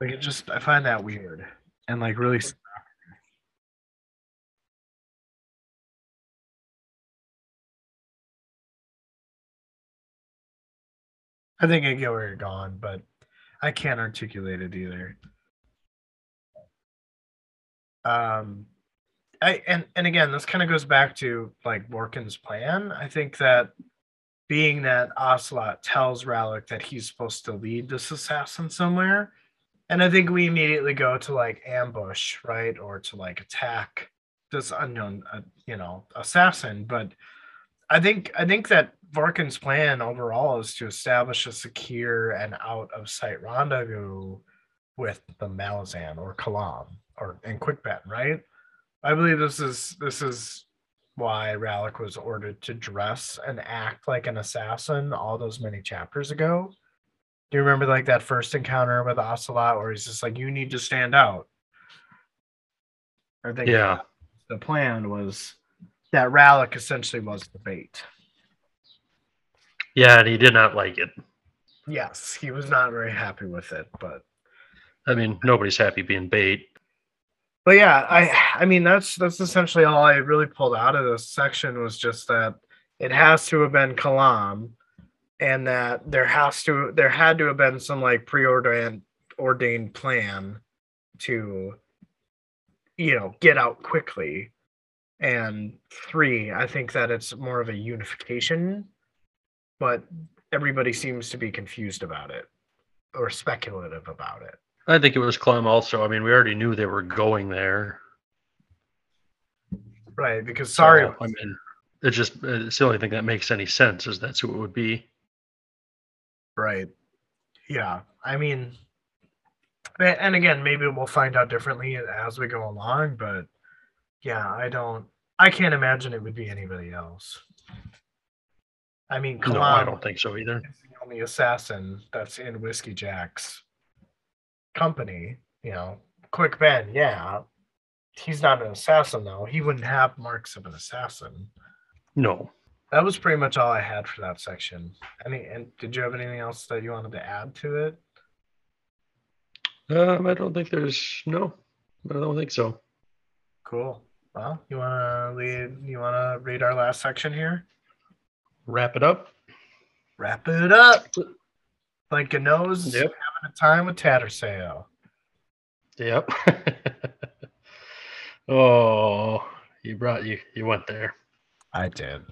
Like, it just I find that weird and like really. I think I get where you're going, but I can't articulate it either. Um, I and and again, this kind of goes back to like Vorkan's plan. I think that being that Ocelot tells Rallick that he's supposed to lead this assassin somewhere, and I think we immediately go to like ambush, right, or to like attack this unknown, uh, you know, assassin. But I think I think that Vorkan's plan overall is to establish a secure and out of sight rendezvous with the Malazan or Kalam or and Quickbat, right? I believe this is this is why Rallick was ordered to dress and act like an assassin all those many chapters ago. Do you remember like that first encounter with Ocelot where he's just like, you need to stand out? I think Yeah. the plan was that Rallick essentially was the bait. Yeah, and he did not like it. Yes, he was not very happy with it, but I mean, nobody's happy being bait. But yeah, I I mean that's that's essentially all I really pulled out of this section was just that it has to have been Kalam and that there has to there had to have been some like preordained ordained plan to you know get out quickly. And three i think that it's more of a unification but everybody seems to be confused about it or speculative about it I think it was Kalam also. I mean, we already knew they were going there. right because sorry So, I mean, it's just it's the only thing that makes any sense is that's who it would be. Right. Yeah. I mean, and again, maybe we'll find out differently as we go along, but yeah, I don't, I can't imagine it would be anybody else. I mean, come No, I don't think so either. is the only assassin that's in Whiskeyjack's company, you know. Quick Ben, yeah. He's not an assassin, though. He wouldn't have marks of an assassin. No. That was pretty much all I had for that section. Any and did you have anything else that you wanted to add to it? Um, I don't think there's no. I don't think so. Cool. Well, you wanna lead? You wanna read our last section here? Wrap it up. Wrap it up. Like a nose Yep. Time with Tattersail. Yep. oh, you brought you. You went there. I did.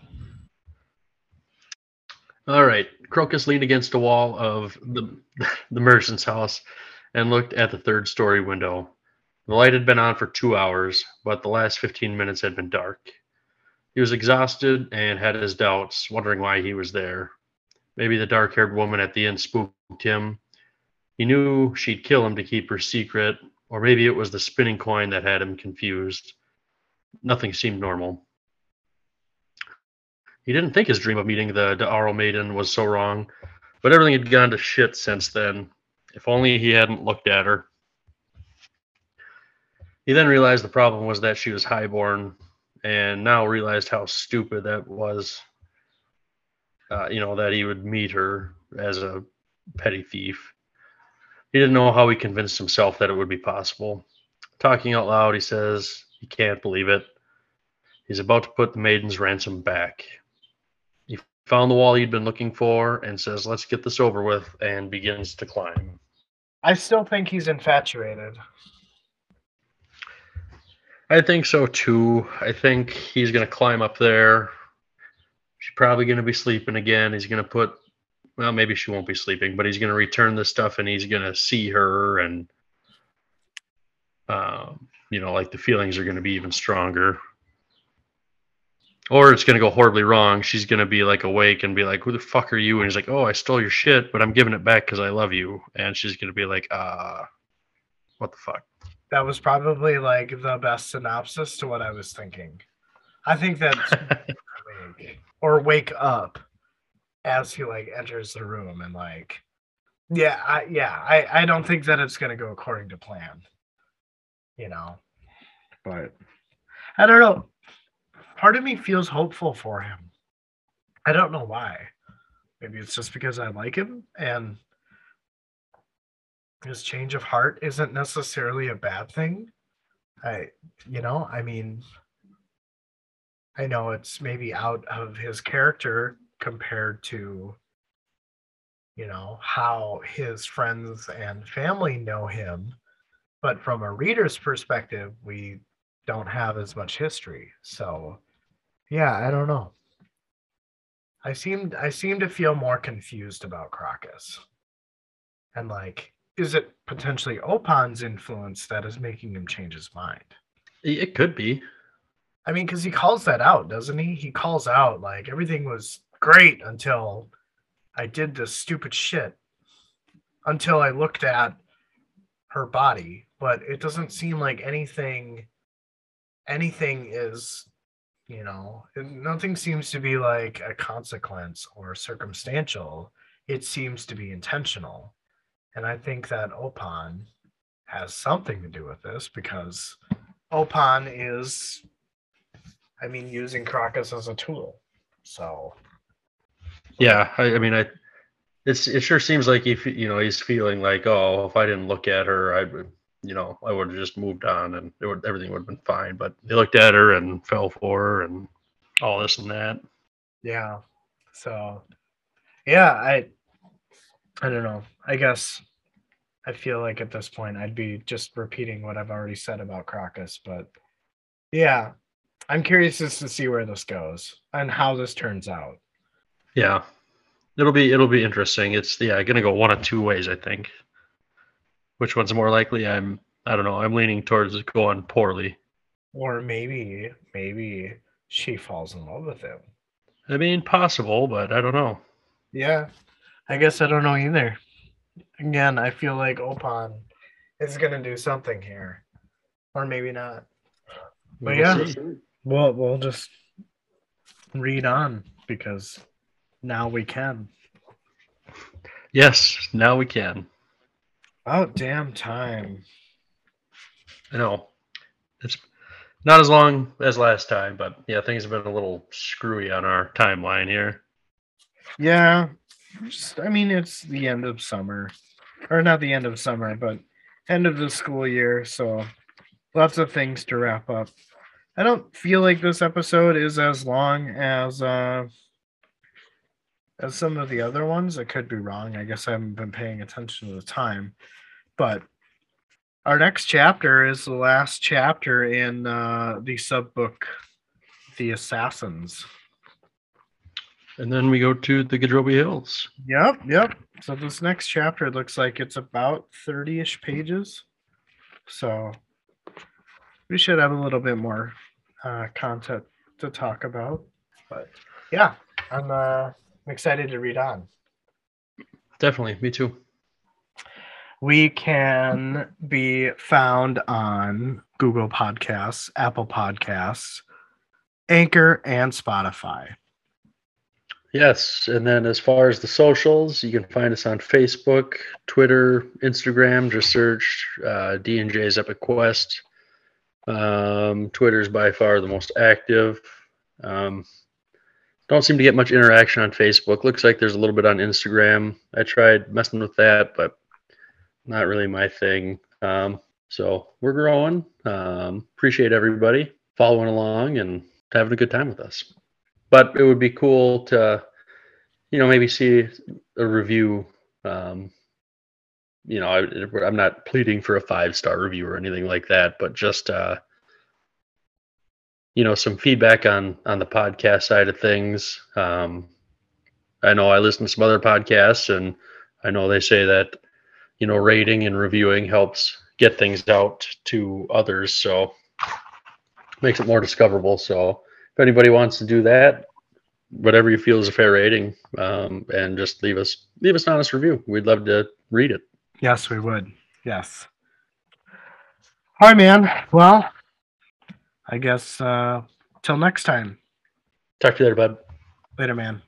All right. Crokus leaned against a wall of the the merchant's house and looked at the third story window. The light had been on for two hours, but the last 15 minutes had been dark. He was exhausted and had his doubts, wondering why he was there. Maybe the dark haired woman at the inn spooked him. He knew she'd kill him to keep her secret, or maybe it was the spinning coin that had him confused. Nothing seemed normal. He didn't think his dream of meeting the D'Arle maiden was so wrong, but everything had gone to shit since then. If only he hadn't looked at her. He then realized the problem was that she was highborn, and now realized how stupid that was. Uh, you know, that he would meet her as a petty thief. He didn't know how he convinced himself that it would be possible. Talking out loud, he says he can't believe it. He's about to put the maiden's ransom back. He found the wall he'd been looking for and says, Let's get this over with, and begins to climb. I still think he's infatuated. I think so too. I think he's going to climb up there. She's probably going to be sleeping again. He's going to put, well, maybe she won't be sleeping, but he's going to return the stuff and he's going to see her and, um, you know, like the feelings are going to be even stronger. Or it's going to go horribly wrong. She's going to be like awake and be like, Who the fuck are you? And he's like, Oh, I stole your shit, but I'm giving it back because I love you. And she's going to be like, Uh, what the fuck? That was probably like the best synopsis to what I was thinking. I think that or wake up as he like enters the room and like yeah, I yeah, I I don't think that it's going to go according to plan. You know. But I don't know. Part of me feels hopeful for him. I don't know why. Maybe it's just because I like him and his change of heart isn't necessarily a bad thing. I, you know, I mean, I know it's maybe out of his character compared to, you know, how his friends and family know him. But from a reader's perspective, we don't have as much history. So, yeah, I don't know. I seemed I seem to feel more confused about Crokus. And like is it potentially Oponn's influence that is making him change his mind? It could be. I mean, because he calls that out, doesn't he? He calls out like everything was great until I did this stupid shit. Until I looked at her body, but it doesn't seem like anything anything is you know nothing seems to be like a consequence or circumstantial it seems to be intentional and I think that Oponn has something to do with this because Oponn is, I mean, using Crokus as a tool. So, Yeah, I, I mean, I it's it sure seems like he, you know, he's feeling like, oh, if I didn't look at her, I would, you know, I would have just moved on and would, everything would have been fine. But he looked at her and fell for her and all this and that. yeah. So, yeah, I, I don't know. I guess I feel like at this point I'd be just repeating what I've already said about Crokus, but yeah, I'm curious just to see where this goes and how this turns out. Yeah, it'll be it'll be interesting. It's yeah, gonna go one of two ways, I think. Which one's more likely? I'm I don't know. I'm leaning towards it going poorly. Or maybe, maybe she falls in love with him. I mean, possible, but I don't know. Yeah, I guess I don't know either. Again, I feel like Oponn is gonna do something here, or maybe not. But We'll yeah. see. Well, we'll just read on because now we can. Yes, now we can. About damn time. I know. It's not as long as last time, but yeah, things have been a little screwy on our timeline here. Yeah, just, I mean it's the end of summer, or not the end of summer, but end of the school year, so lots of things to wrap up. I don't feel like this episode is as long as uh as some of the other ones. I could be wrong. I guess I haven't been paying attention to the time. But our next chapter is the last chapter in uh the sub book The Assassins. And then we go to the Gadrobi Hills. Yep, yep. So this next chapter looks like it's about 30-ish pages. So we should have a little bit more uh, content to talk about. But yeah, I'm uh, I'm excited to read on. Definitely, me too. We can be found on Google Podcasts, Apple Podcasts, Anchor, and Spotify. Yes, and then as far as the socials, you can find us on Facebook, Twitter, Instagram. Just search uh, D and J's Epic Quest. Um, Twitter is by far the most active. Um, don't seem to get much interaction on Facebook. Looks like there's a little bit on Instagram. I tried messing with that, but not really my thing. Um, so we're growing. Um, appreciate everybody following along and having a good time with us but it would be cool to you know maybe see a review um you know I, i'm not pleading for a five star review or anything like that but just uh you know some feedback on on the podcast side of things um i know i listen to some other podcasts and i know they say that you know rating and reviewing helps get things out to others so makes it more discoverable so if anybody wants to do that, whatever you feel is a fair rating, um, and just leave us leave us an honest review. We'd love to read it. Yes, we would. Yes. All right, man. Well, I guess uh till next time. Talk to you later, bud. Later, man.